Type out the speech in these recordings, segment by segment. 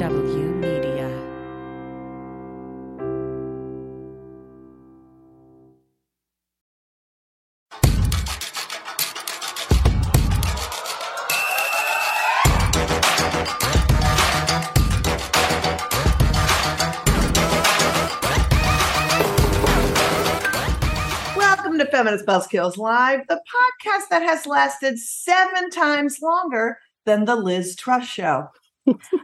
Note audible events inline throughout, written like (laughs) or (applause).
W Media. Welcome to Feminist Buzzkills Live, the podcast that has lasted seven times longer than the Liz Truss Show.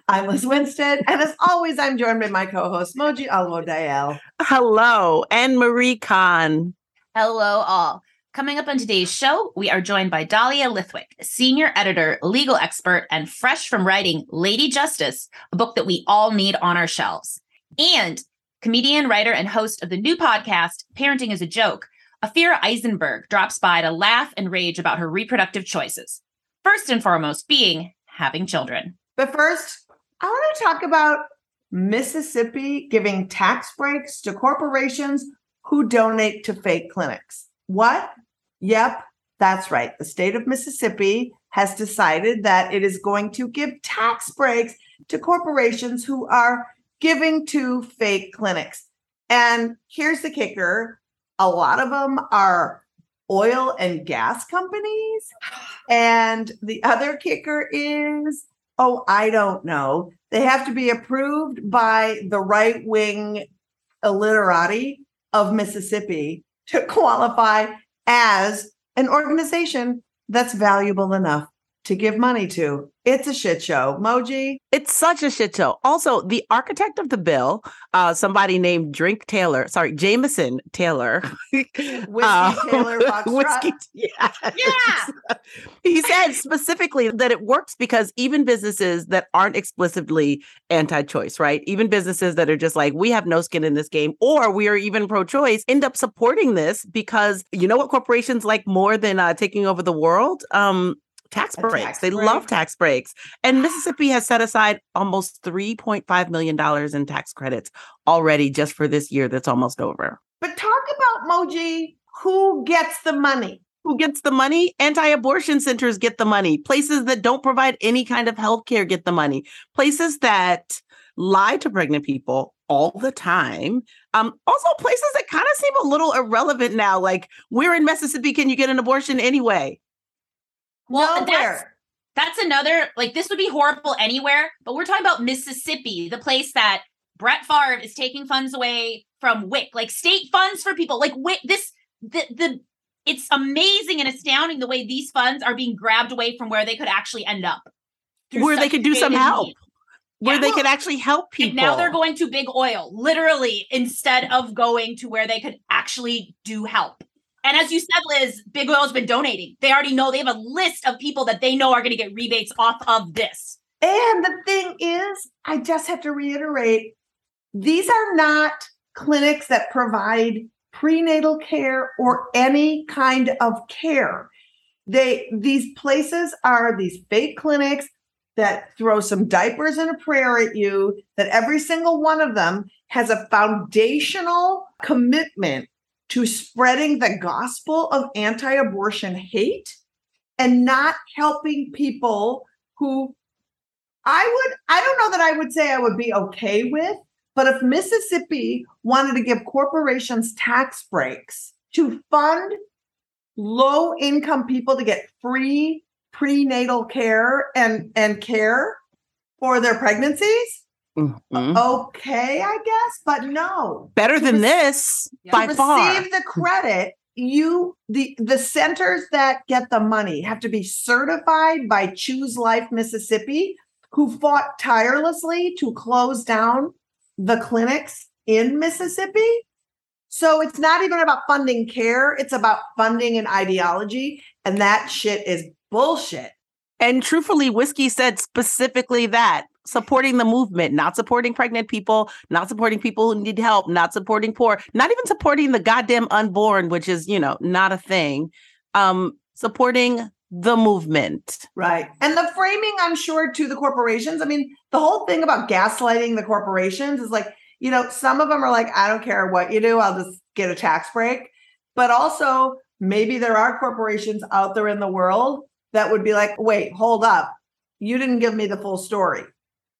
I'm Lizz Winstead. and as always, I'm joined by my co-host Moji Alwo Hello, and Marie Khan. Hello, all. Coming up on today's show, we are joined by Dahlia Lithwick, senior editor, legal expert, and fresh from writing Lady Justice, a book that we all need on our shelves. And comedian, writer, and host of the new podcast, Parenting is a Joke, Ophira Eisenberg drops by to laugh and rage about her reproductive choices. First and foremost, being having children. But first, I want to talk about Mississippi giving tax breaks to corporations who donate to fake clinics. What? Yep, that's right. The state of Mississippi has decided that it is going to give tax breaks to corporations who are giving to fake clinics. And here's the kicker a lot of them are oil and gas companies. And the other kicker is oh, I don't know. They have to be approved by the right wing illiterati of Mississippi to (laughs) qualify as an organization that's valuable enough to give money to. It's a shit show. Moji. It's such a shit show. Also, the architect of the bill, uh, somebody named Drink Taylor, sorry, Jameson Taylor. (laughs) Whiskey Taylor Foxtrot. (laughs) Whiskey, yeah. Yeah. he said specifically that it works because even businesses that aren't explicitly anti-choice, right? Even businesses that are just like, we have no skin in this game, or we are even pro-choice, end up supporting this because you know what corporations like more than uh, taking over the world? Um, tax breaks. tax they break. love tax breaks. And (sighs) Mississippi has set aside almost $3.5 million in tax credits already just for this year that's almost over. But talk about Moji. Who gets the money? Who gets the money? Anti abortion centers get the money. Places that don't provide any kind of health care get the money. Places that lie to pregnant people all the time. Um, also, places that kind of seem a little irrelevant now. Like, where in Mississippi can you get an abortion anyway? Well, that's, Nowhere. that's another, like, this would be horrible anywhere, but we're talking about Mississippi, the place that Brett Favre is taking funds away from WIC, like state funds for people. Like, WIC, this, the, the, it's amazing and astounding the way these funds are being grabbed away from where they could actually end up. Where they could do some help. means. Where Yeah. they could actually help people. And now they're going to big oil, literally, instead of going to where they could actually do help. And as you said, Lizz, Big Oil's been donating. They already know they have a list of people that they know are going to get rebates off of this. And the thing is, I just have to reiterate these are not clinics that provide prenatal care or any kind of care. They these places are these fake clinics that throw some diapers and a prayer at you that every single one of them has a foundational commitment to spreading the gospel of anti-abortion hate and not helping people who I would, I don't know that I would say I would be okay with, but if Mississippi wanted to give corporations tax breaks to fund low income people to get free prenatal care and, and care for their pregnancies, Mhm. okay, I guess, but no. better than this by to far. receive the credit you the the centers that get the money have to be certified by choose life mississippi who fought tirelessly to close down the clinics in mississippi so it's not even about funding care it's about funding an ideology and that shit is bullshit And truthfully, Whiskey said specifically that supporting the movement, not supporting pregnant people, not supporting people who need help, not supporting poor, not even supporting the goddamn unborn, which is, you know, not a thing. Um, supporting the movement. Right. And the framing, I'm sure, to the corporations. I mean, the whole thing about gaslighting the corporations is like, you know, some of them are like, I don't care what you do, I'll just get a tax break. But also, maybe there are corporations out there in the world that would be like, wait, hold up. You didn't give me the full story.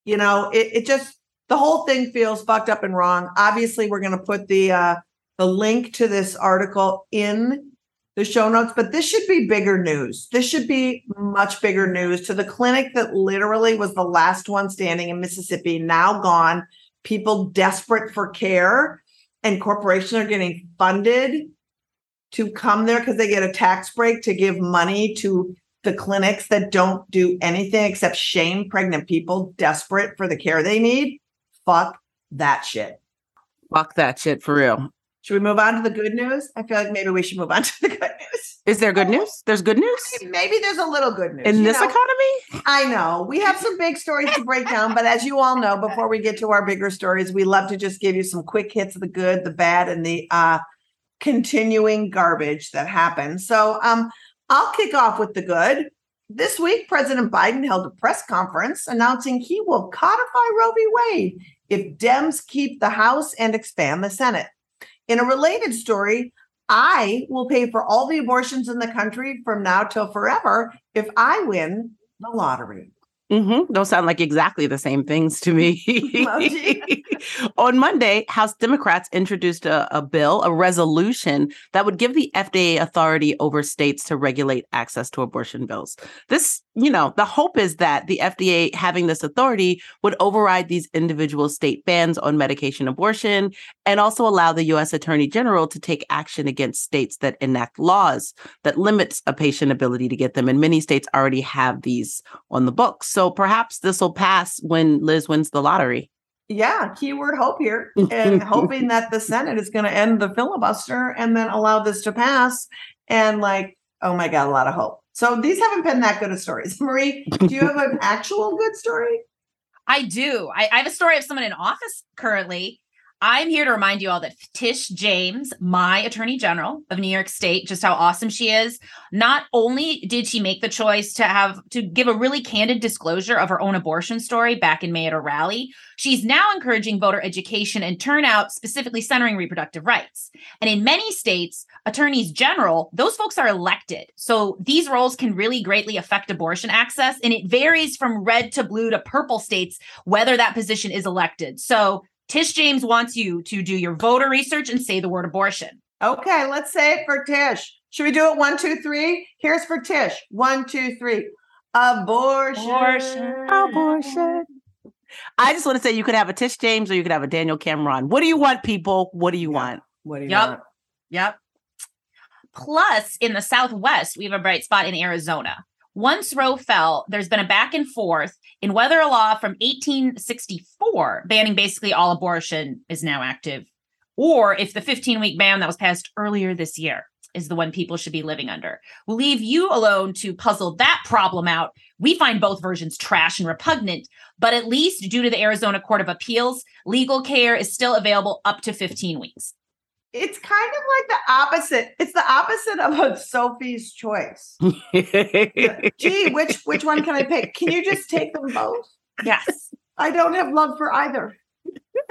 You know, it, it just the whole thing feels fucked up and wrong. Obviously, we're going to put the uh, the link to this article in the show notes, but this should be bigger news. This should be much bigger news to the clinic that literally was the last one standing in Mississippi, now gone. People desperate for care, and corporations are getting funded to come there because they get a tax break to give money to the clinics that don't do anything except shame pregnant people desperate for the care they need. Fuck that shit. Fuck that shit for real. Should we move on to the good news? I feel like maybe we should move on to the good news. Is there good news? There's good news Maybe there's a little good news. in this know, economy. I know we have some big stories to break down, but as you all know, before we get to our bigger stories, we love to just give you some quick hits of the good, the bad, and the uh, continuing garbage that happens. So um, I'll kick off with the good. This week, President Biden held a press conference announcing he will codify Roe v. Wade if Dems keep the House and expand the Senate. In a related story, I will pay for all the abortions in the country from now till forever if I win the lottery. Mm-hmm. Don't sound like exactly the same things to me. (laughs) On Monday, House Democrats introduced a, a bill, a resolution that would give the FDA authority over states to regulate access to abortion bills. This, you know, the hope is that the FDA having this authority would override these individual state bans on medication abortion and also allow the U.S. Attorney General to take action against states that enact laws that limits a patient ability to get them. And many states already have these on the books. So perhaps this will pass when Lizz wins the lottery. Yeah, keyword hope here, and hoping that the Senate is going to end the filibuster and then allow this to pass. And like, oh my God, a lot of hope. So these haven't been that good of stories. (laughs) Marie, do you have an (laughs) actual good story? I do. I, I have a story of someone in office currently. I'm here to remind you all that Tish James, my attorney general of New York State, just how awesome she is. Not only did she make the choice to have to give a really candid disclosure of her own abortion story back in May at a rally, she's now encouraging voter education and turnout, specifically centering reproductive rights. And in many states, attorneys general, those folks are elected. So these roles can really greatly affect abortion access. And it varies from red to blue to purple states whether that position is elected. So Tish James wants you to do your voter research and say the word abortion. Okay, let's say it for Tish. Should we do it one, two, three? Here's for Tish. One, two, three. Abortion. Abortion. Abortion. I just want to say you could have a Tish James or you could have a Daniel Cameron. What do you want, people? What do you want? What do you Yup. want? Yep. Plus, in the Southwest, we have a bright spot in Arizona. Once Roe fell, there's been a back and forth in whether a law from 1864 banning basically all abortion is now active, or if the 15 week ban that was passed earlier this year is the one people should be living under. We'll leave you alone to puzzle that problem out. We find both versions trash and repugnant, but at least due to the Arizona Court of Appeals, legal care is still available up to 15 weeks. It's kind of like the opposite. It's the opposite of a Sophie's choice. (laughs) Gee, which which one can I pick? Can you just take them both? Yes. I don't have love for either.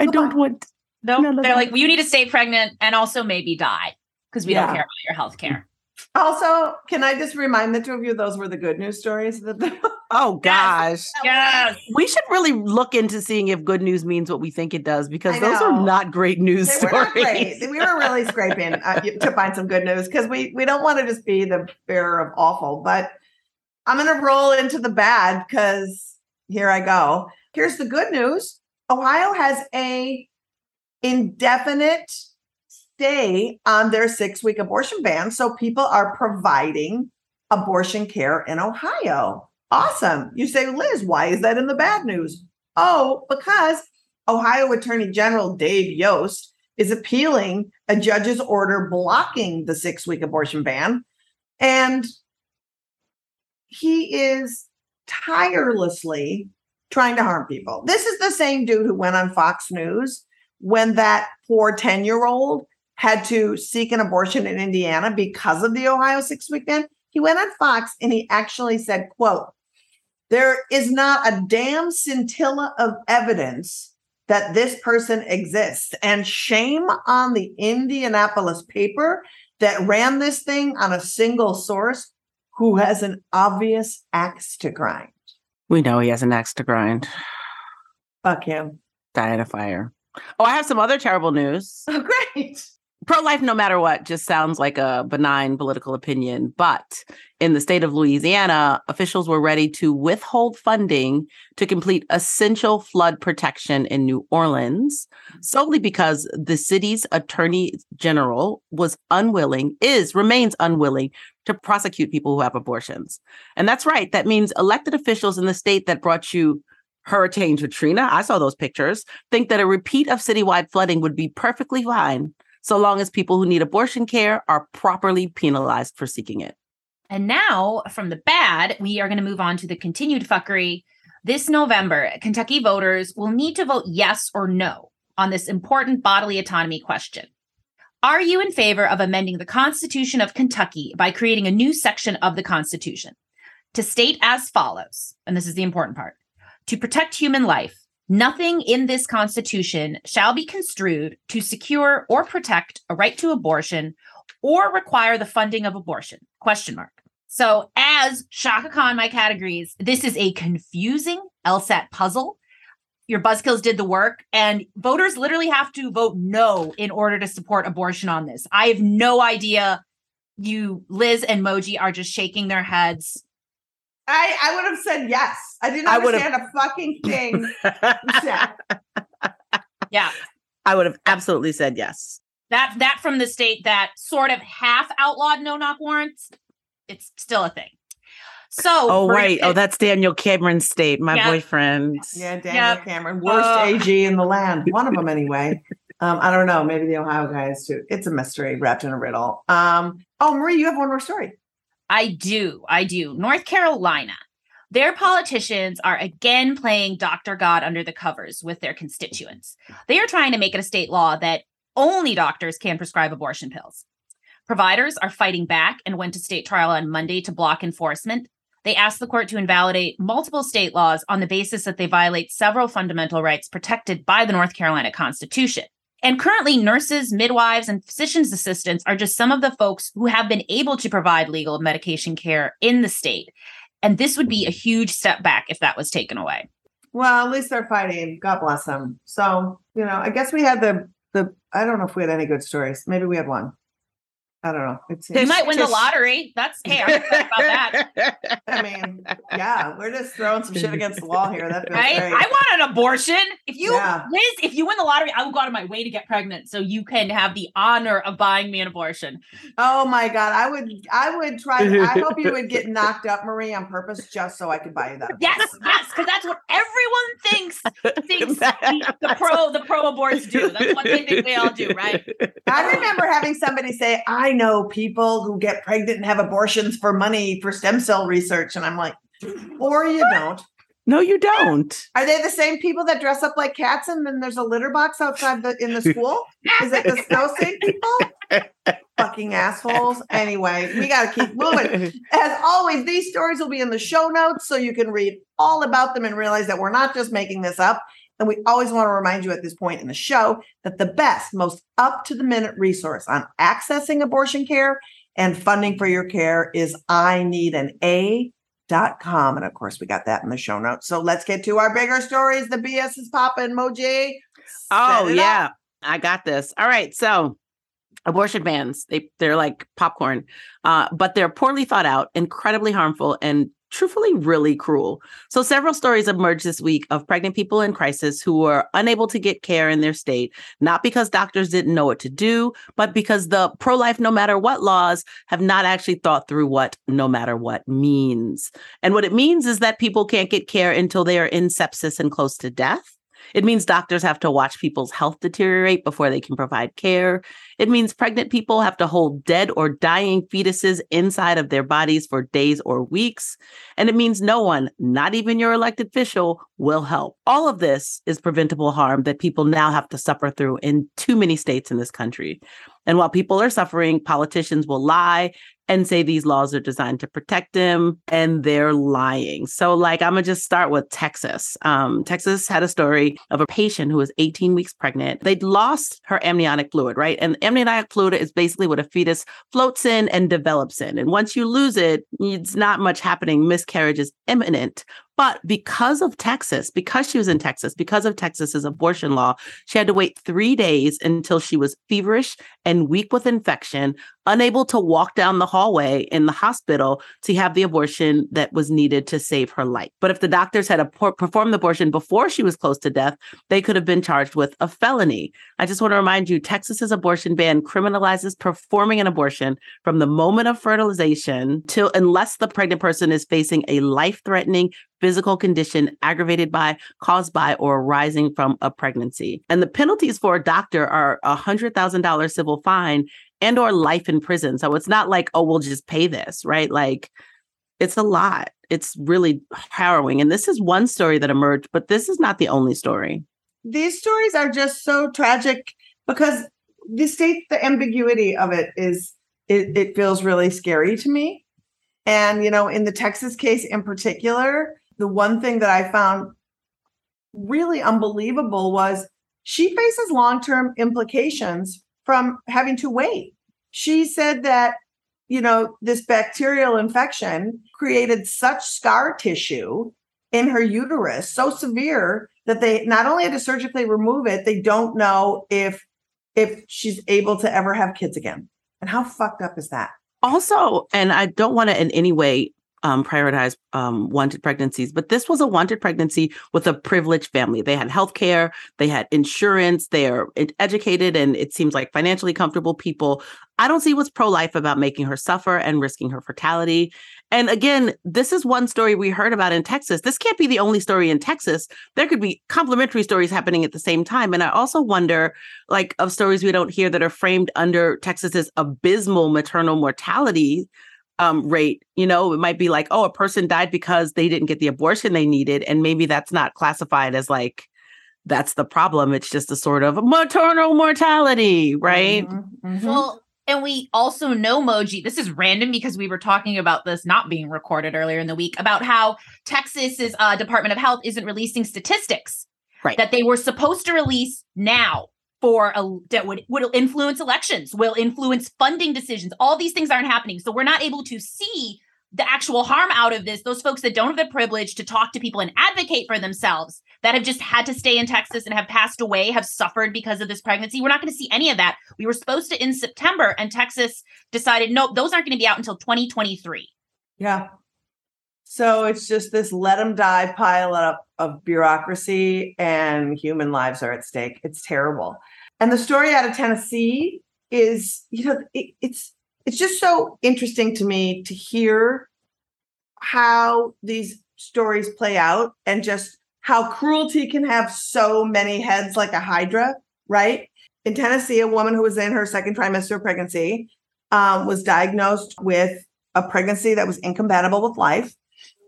I don't want. No, No, no, they're no. like, well, you need to stay pregnant and also maybe die because we Yeah. don't care about your health care. Also, can I just remind the two of you those were the good news stories that (laughs) Oh gosh. Yes. We should really look into seeing if good news means what we think it does because those are not great news they stories. not great. We were really (laughs) scraping uh, to find some good news because we we don't want to just be the bearer of awful. But I'm going to roll into the bad because here I go. Here's the good news: Ohio has a indefinite stay on their six week abortion ban, so people are providing abortion care in Ohio. Awesome. You say, Lizz, why is that in the bad news? Oh, because Ohio Attorney General Dave Yost is appealing a judge's order blocking the six week abortion ban. And he is tirelessly trying to harm people. This is the same dude who went on Fox News when that poor 10 year old had to seek an abortion in Indiana because of the Ohio six week ban. He went on Fox and he actually said, quote, there is not a damn scintilla of evidence that this person exists. And shame on the Indianapolis paper that ran this thing on a single source who has an obvious axe to grind. We know he has an axe to grind. Fuck him. Die in a fire. Oh, I have some other terrible news. (laughs) Oh, great. Pro life, no matter what, just sounds like a benign political opinion. But in the state of Louisiana, officials were ready to withhold funding to complete essential flood protection in New Orleans solely because the city's attorney general was unwilling, is, remains unwilling to prosecute people who have abortions. And that's right. That means elected officials in the state that brought you Hurricane Katrina, I saw those pictures, think that a repeat of citywide flooding would be perfectly fine so long as people who need abortion care are properly penalized for seeking it. And now, from the bad, we are going to move on to the continued fuckery. This November, Kentucky voters will need to vote yes or no on this important bodily autonomy question. Are you in favor of amending the Constitution of Kentucky by creating a new section of the Constitution to state as follows? And this is the important part to protect human life, Nothing in this Constitution shall be construed to secure or protect a right to abortion or require the funding of abortion. Question mark. So, as Chaka Khan, my categories, this is a confusing LSAT puzzle. Your buzzkills did the work, and voters literally have to vote no in order to support abortion on this. I have no idea. You, Lizz and Moji, are just shaking their heads. I, I would have said yes. I didn't I understand a fucking thing. you said. (laughs) Yeah. I would have absolutely said yes. that that from the state that sort of half outlawed no knock warrants it's still a thing so Oh, for right. Oh, that's Daniel Cameron's state, my Yeah. boyfriend. Yeah, Daniel Yep. Cameron, worst Uh, AG in the land. One of them, anyway. Um, I don't know. Maybe the Ohio guy is too. It's a mystery wrapped in a riddle. Um, oh, Marie, you have one more story. I do i do. North carolina their politicians are again playing dr god under the covers with their constituents. They are trying to make it a state law that only doctors can prescribe abortion pills. Providers are fighting back and went to state trial on monday to block enforcement. They asked the court to invalidate multiple state laws on the basis that they violate several fundamental rights protected by the North Carolina Constitution. And currently, nurses, midwives, and physician's assistants are just some of the folks who have been able to provide legal medication care in the state. And this would be a huge step back if that was taken away. Well, at least they're fighting. God bless them. So, you know, I guess we had the the. I don't know if we had any good stories. Maybe we had one. I don't know. It's. You might win the lottery. That's hey, I'm about that. (laughs) I mean, yeah, we're just throwing some shit against the wall here. That feels Right? great. I want an abortion. If you, Yeah. Lizz, if you win the lottery, I will go out of my way to get pregnant so you can have the honor of buying me an abortion. Oh my god, I would I would try I hope you would get (laughs) knocked up, Marie, on purpose just so I could buy you that. Yes, yes, because that's what everyone thinks thinks (laughs) the, the pro the pro aborts do. That's what they think we all do, right? I remember having somebody say, I know people who get pregnant and have abortions for money for stem cell research. And I'm like, or you don't. no, you don't. Are they the same people that dress up like cats and then there's a litter box outside the in the school? Is it the those same people? (laughs) Fucking assholes. Anyway, we gotta keep moving. As always, these stories will be in the show notes so you can read all about them and realize that we're not just making this up. And we always want to remind you at this point in the show that the best, most up to the minute resource on accessing abortion care and funding for your care is I need an A.com. And of course, we got that in the show notes. So let's get to our bigger stories. The BS is popping, Moji. Oh it up. yeah, I got this. All right, so abortion bans they they're like popcorn, uh, but they're poorly thought out, incredibly harmful, and truthfully really cruel. So several stories emerged this week of pregnant people in crisis who were unable to get care in their state, not because doctors didn't know what to do, but because the pro-life no matter what laws have not actually thought through what no matter what means. And what it means is that people can't get care until they are in sepsis and close to death. It means doctors have to watch people's health deteriorate before they can provide care. It means pregnant people have to hold dead or dying fetuses inside of their bodies for days or weeks. And it means no one, not even your elected official, will help. All of this is preventable harm that people now have to suffer through in too many states in this country. And while people are suffering, politicians will lie and say these laws are designed to protect them, and they're lying. So, like, I'm gonna just start with Texas. Um, Texas had a story of a patient who was 18 weeks pregnant. They'd lost her amniotic fluid, right? And amniotic fluid is basically what a fetus floats in and develops in. And once you lose it, it's not much happening. Miscarriage is imminent. But because of Texas, because she was in Texas, because of Texas's abortion law, she had to wait three days until she was feverish and weak with infection, unable to walk down the hallway in the hospital to have the abortion that was needed to save her life. But if the doctors had performed the abortion before she was close to death, they could have been charged with a felony. I just want to remind you Texas's abortion ban criminalizes performing an abortion from the moment of fertilization till unless the pregnant person is facing a life-threatening physical condition aggravated by, caused by, or arising from a pregnancy. And the penalties for a doctor are a $100,000 civil fine and or life in prison. So it's not like, oh, we'll just pay this, right? Like it's a lot. It's really harrowing. And this is one story that emerged, but this is not the only story. These stories are just so tragic because the state, the ambiguity of it is, it, it feels really scary to me. And, you know, in the Texas case in particular, the one thing that I found really unbelievable was she faces long term implications from having to wait. She said that, you know, this bacterial infection created such scar tissue in her uterus, so severe that they not only had to surgically remove it, they don't know if if she's able to ever have kids again. And how fucked up is that? Also, and I don't want to in any way um, prioritize um, wanted pregnancies, but this was a wanted pregnancy with a privileged family. They had health care, they had insurance, they are educated, and it seems like financially comfortable people. I don't see what's pro life about making her suffer and risking her fertility. And again, this is one story we heard about in Texas. This can't be the only story in Texas. There could be complementary stories happening at the same time. And I also wonder, like, of stories we don't hear that are framed under Texas's abysmal maternal mortality um, rate, you know, it might be like, oh, a person died because they didn't get the abortion they needed. And maybe that's not classified as like, that's the problem. It's just a sort of maternal mortality, right? Mm-hmm. Mm-hmm. Well, and we also know Moji. This is random because we were talking about this not being recorded earlier in the week about how Texas's uh, Department of Health isn't releasing statistics right. that they were supposed to release now for a that would would influence elections, will influence funding decisions. All these things aren't happening. So we're not able to see the actual harm out of this. Those folks that don't have the privilege to talk to people and advocate for themselves that have just had to stay in Texas and have passed away, have suffered because of this pregnancy. We're not going to see any of that. We were supposed to in September, and Texas decided, no, those aren't going to be out until 2023. Yeah. So it's just this let them die pile up of bureaucracy and human lives are at stake. It's terrible. And the story out of Tennessee is, you know, it, it's it's just so interesting to me to hear how these stories play out and just how cruelty can have so many heads like a hydra, right? In Tennessee, a woman who was in her second trimester of pregnancy um, was diagnosed with a pregnancy that was incompatible with life.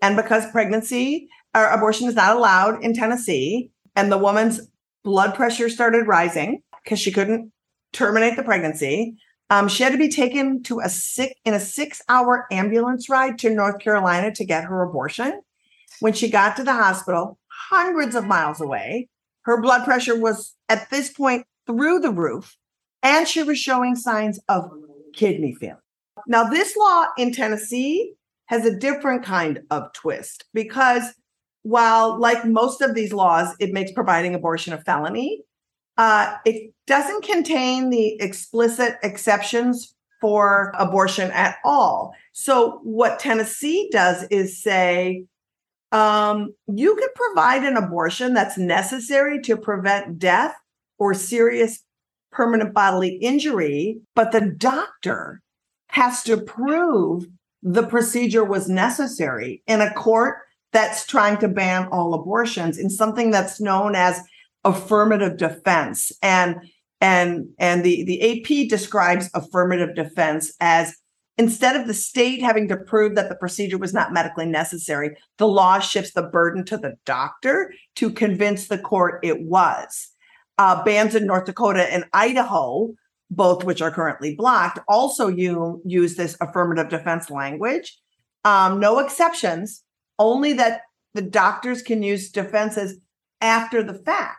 And because pregnancy or abortion is not allowed in Tennessee, and the woman's blood pressure started rising, because she couldn't terminate the pregnancy. Um, she had to be taken to a sick in a six hour ambulance ride to North Carolina to get her abortion. When she got to the hospital, hundreds of miles away, her blood pressure was at this point through the roof, and she was showing signs of kidney failure. Now, this law in Tennessee has a different kind of twist because while, like most of these laws, it makes providing abortion a felony, uh, it doesn't contain the explicit exceptions for abortion at all. So, what Tennessee does is say um, you can provide an abortion that's necessary to prevent death or serious permanent bodily injury, but the doctor has to prove the procedure was necessary in a court that's trying to ban all abortions in something that's known as affirmative defense. And and and the the AP describes affirmative defense as instead of the state having to prove that the procedure was not medically necessary the law shifts the burden to the doctor to convince the court it was. Uh, bans in north dakota and idaho both which are currently blocked also you use this affirmative defense language um, no exceptions only that the doctors can use defenses after the fact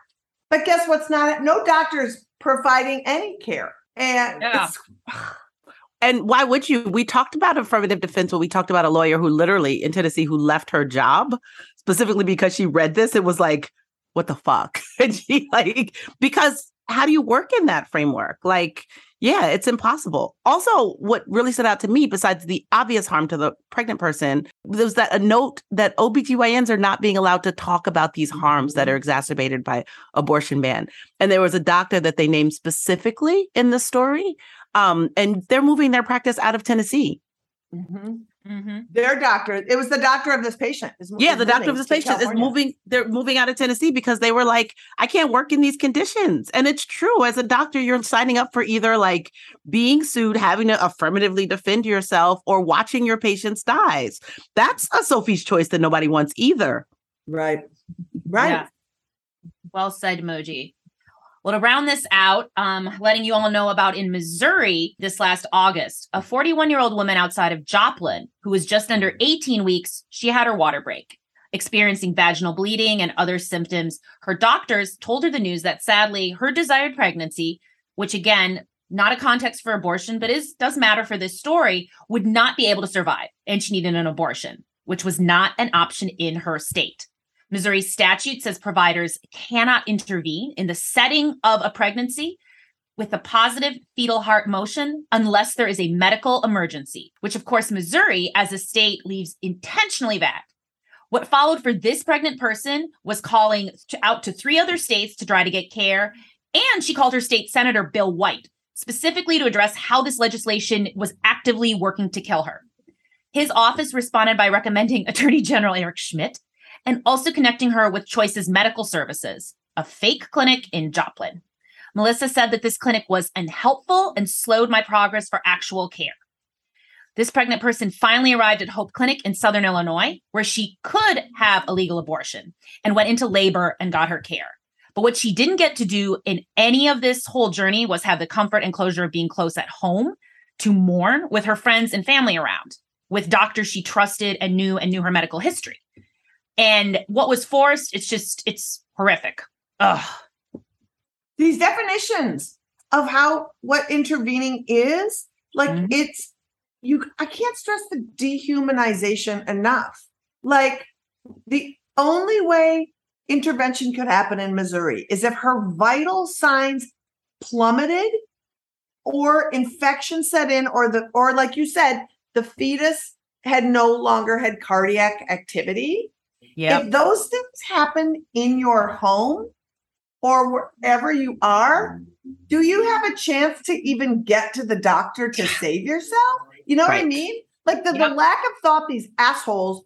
but guess what's not? No doctors providing any care. And yeah. (sighs) and why would you? We talked about affirmative defense when we talked about a lawyer who literally in Tennessee who left her job specifically because she read this It was like, what the fuck? (laughs) and she like, because how do you work in that framework? Like, yeah, it's impossible. Also, what really stood out to me, besides the obvious harm to the pregnant person, was that a note that OBGYNs are not being allowed to talk about these harms that are exacerbated by abortion ban. And there was a doctor that they named specifically in the story. Um, and they're moving their practice out of Tennessee. Mm-hmm. Mm-hmm. Their doctor, it was the doctor of this patient. Is, yeah, the doctor of this patient California. is moving. They're moving out of Tennessee because they were like, I can't work in these conditions. And it's true. As a doctor, you're signing up for either like being sued, having to affirmatively defend yourself, or watching your patients dies. That's a Sophie's choice that nobody wants either. Right. Right. Yeah. Well said, Moji. Well, to round this out, um, letting you all know about in Missouri this last August, a 41 year old woman outside of Joplin who was just under 18 weeks, she had her water break. Experiencing vaginal bleeding and other symptoms, her doctors told her the news that sadly her desired pregnancy, which again, not a context for abortion, but is does matter for this story, would not be able to survive, and she needed an abortion, which was not an option in her state. Missouri statute says providers cannot intervene in the setting of a pregnancy with a positive fetal heart motion unless there is a medical emergency, which, of course, Missouri as a state leaves intentionally vague. What followed for this pregnant person was calling to, out to three other states to try to get care. And she called her state senator, Bill White, specifically to address how this legislation was actively working to kill her. His office responded by recommending (laughs) Attorney General Eric Schmitt and also connecting her with Choices Medical Services, a fake clinic in Joplin. Melissa said that this clinic was unhelpful and slowed my progress for actual care. This pregnant person finally arrived at Hope Clinic in Southern Illinois, where she could have a legal abortion and went into labor and got her care. But what she didn't get to do in any of this whole journey was have the comfort and closure of being close at home to mourn with her friends and family around, with doctors she trusted and knew and knew her medical history. And what was forced, it's just, it's horrific. Ugh. These definitions of how what intervening is, like mm-hmm. it's you I can't stress the dehumanization enough. Like the only way intervention could happen in Missouri is if her vital signs plummeted or infection set in or the or like you said the fetus had no longer had cardiac activity Yep. If those things happen in your home or wherever you are, do you have a chance to even get to the doctor to save yourself? You know right. what I mean? Like the, yep. the lack of thought these assholes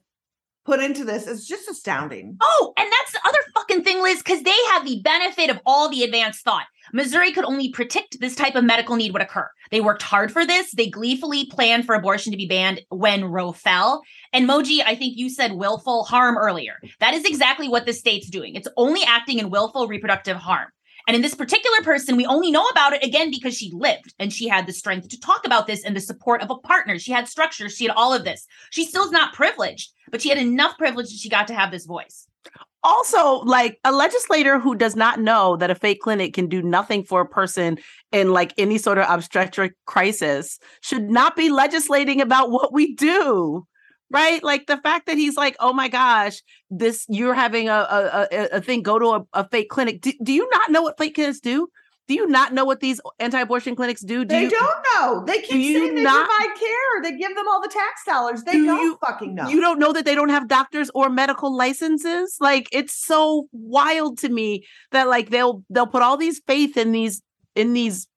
put into this is just astounding. Oh, and that's the other fucking thing, Lizz, because they have the benefit of all the advanced thought. Missouri could only predict this type of medical need would occur. They worked hard for this. They gleefully planned for abortion to be banned when Roe fell. And Moji, I think you said willful harm earlier. That is exactly what the state's doing. It's only acting in willful reproductive harm. And in this particular person, we only know about it again because she lived and she had the strength to talk about this and the support of a partner. She had structure, she had all of this. She still is not privileged, but she had enough privilege that she got to have this voice. Also, like a legislator who does not know that a fake clinic can do nothing for a person in like any sort of obstetric crisis should not be legislating about what we do right? Like the fact that he's like, oh my gosh, this you're having a a, a, thing, go to a, a fake clinic. Do, do, you not know what fake clinics do? Do you not know what these anti-abortion clinics do? do they you, don't know. They keep saying they not, provide care. They give them all the tax dollars. They do don't you, fucking know. You don't know that they don't have doctors or medical licenses. Like it's so wild to me that like they'll they'll put all these faith in these in these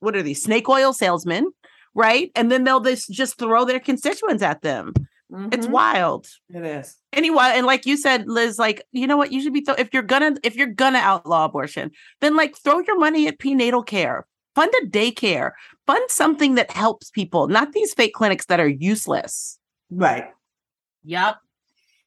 what are these snake oil salesmen right? And then they'll just, just throw their constituents at them. Mm-hmm. It's wild. It is. Anyway, and like you said, Lizz, like you know what, you should be th- if you're gonna if you're gonna outlaw abortion, then like throw your money at prenatal care, fund a daycare, fund something that helps people, not these fake clinics that are useless. Right. Yep.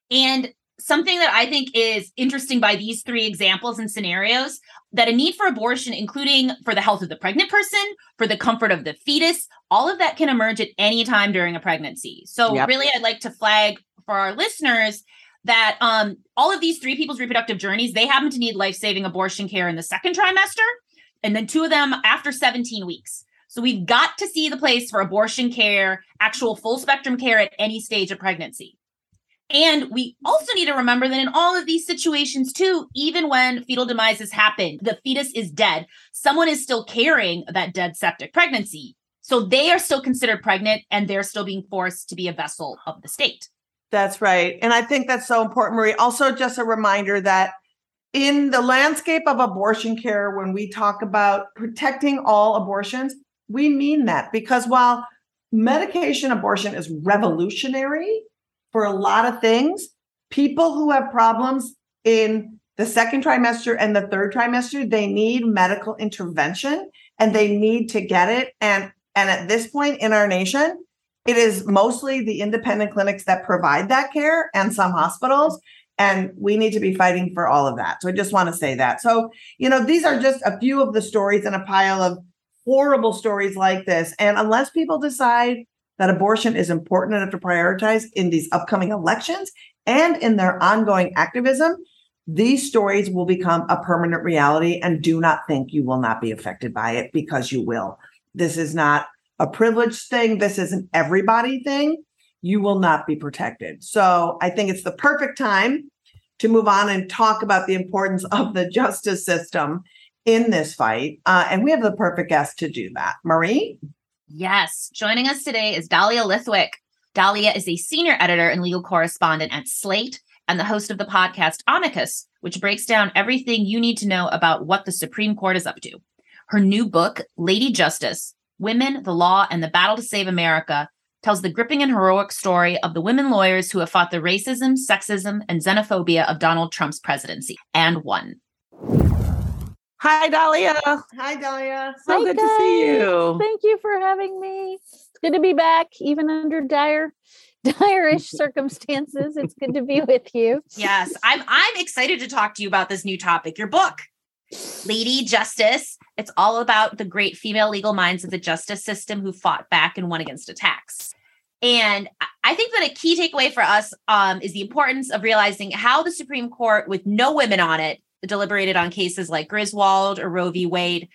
And something that I think is interesting by these three examples and scenarios that a need for abortion, including for the health of the pregnant person, for the comfort of the fetus, all of that can emerge at any time during a pregnancy. So, yep. really, I'd like to flag for our listeners that um, all of these three people's reproductive journeys, they happen to need life saving abortion care in the second trimester, and then two of them after 17 weeks. So, we've got to see the place for abortion care, actual full spectrum care at any stage of pregnancy. And we also need to remember that in all of these situations, too, even when fetal demise has happened, the fetus is dead, someone is still carrying that dead septic pregnancy. So they are still considered pregnant and they're still being forced to be a vessel of the state. That's right. And I think that's so important, Marie. Also, just a reminder that in the landscape of abortion care, when we talk about protecting all abortions, we mean that because while medication abortion is revolutionary for a lot of things, people who have problems in the second trimester and the third trimester, they need medical intervention and they need to get it. And and at this point in our nation, it is mostly the independent clinics that provide that care and some hospitals. And we need to be fighting for all of that. So I just want to say that. So, you know, these are just a few of the stories in a pile of horrible stories like this. And unless people decide that abortion is important enough to prioritize in these upcoming elections and in their ongoing activism, these stories will become a permanent reality. And do not think you will not be affected by it because you will. This is not a privileged thing. This is an everybody thing. You will not be protected. So I think it's the perfect time to move on and talk about the importance of the justice system in this fight. Uh, and we have the perfect guest to do that. Marie? Yes. Joining us today is Dahlia Lithwick. Dahlia is a senior editor and legal correspondent at Slate and the host of the podcast Amicus, which breaks down everything you need to know about what the Supreme Court is up to. Her new book, Lady Justice Women, the Law, and the Battle to Save America, tells the gripping and heroic story of the women lawyers who have fought the racism, sexism, and xenophobia of Donald Trump's presidency and won. Hi, Dahlia. Hi, Dahlia. So Hi, good to see you. Thank you for having me. It's good to be back, even under dire, (laughs) dire-ish (laughs) circumstances. It's good to be with you. Yes, I'm I'm excited to talk to you about this new topic, your book. Lady Justice. It's all about the great female legal minds of the justice system who fought back and won against attacks. And I- I think that a key takeaway for us um, is the importance of realizing how the Supreme Court, with no women on it, deliberated on cases like Griswold or Roe v. Wade,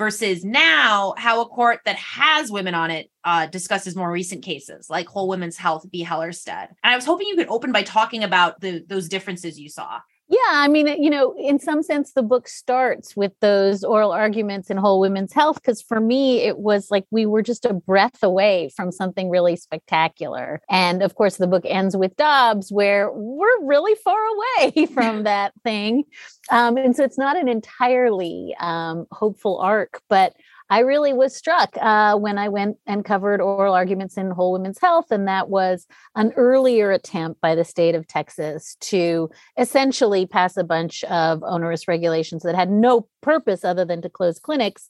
versus now how a court that has women on it uh, discusses more recent cases like Whole Women's Health v. Hellerstedt. And I was hoping you could open by talking about the those differences you saw. Yeah, I mean, you know, in some sense, the book starts with those oral arguments in Whole Women's Health, because for me, it was like we were just a breath away from something really spectacular. And of course, the book ends with Dobbs, where we're really far away (laughs) from (laughs) that thing. Um, and so it's not an entirely um, hopeful arc, but I really was struck uh, when I went and covered oral arguments in Whole Women's Health, and that was an earlier attempt by the state of Texas to essentially pass a bunch of onerous regulations that had no purpose other than to close clinics.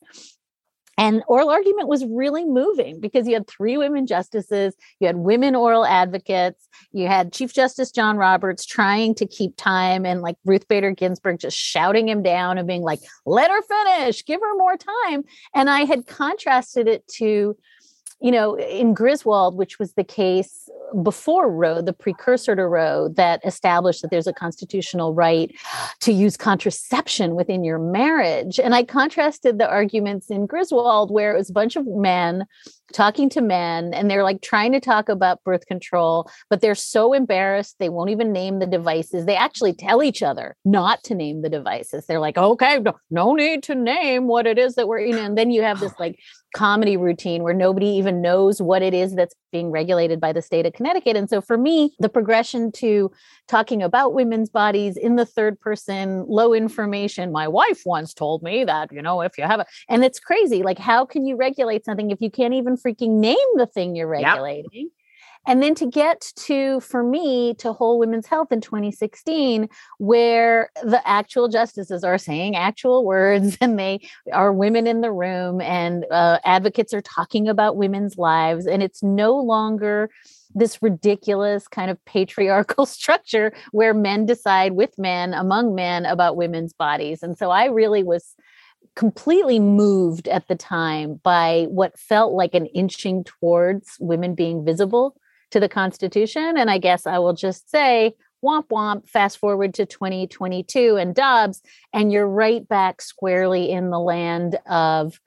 And oral argument was really moving because you had three women justices, you had women oral advocates, you had Chief Justice John Roberts trying to keep time, and like Ruth Bader Ginsburg just shouting him down and being like, let her finish, give her more time. And I had contrasted it to, you know, in Griswold, which was the case before Roe, the precursor to Roe, that established that there's a constitutional right to use contraception within your marriage. And I contrasted the arguments in Griswold, where it was a bunch of men talking to men and they're like trying to talk about birth control, but they're so embarrassed they won't even name the devices. They actually tell each other not to name the devices. They're like, okay, no, no need to name what it is that we're, know, and then you have this like comedy routine where nobody even knows what it is that's being regulated by the state of Connecticut. And so for me, the progression to talking about women's bodies in the third person, low information, my wife once told me that, you know, if you have a, and it's crazy. Like, how can you regulate something if you can't even freaking name the thing you're Yep. And then to get to, for me, to Whole Women's Health in 2016, where the actual justices are saying actual (laughs) words and they are women in the room and uh, advocates are talking about women's lives. And it's no longer this ridiculous kind of patriarchal (laughs) structure where men decide with men, among men, about women's bodies. And so I really was completely moved at the time by what felt like an inching towards women being visible to the Constitution. And I guess I will just say, womp womp, fast forward to 2022 and Dobbs, and you're right back squarely in the land of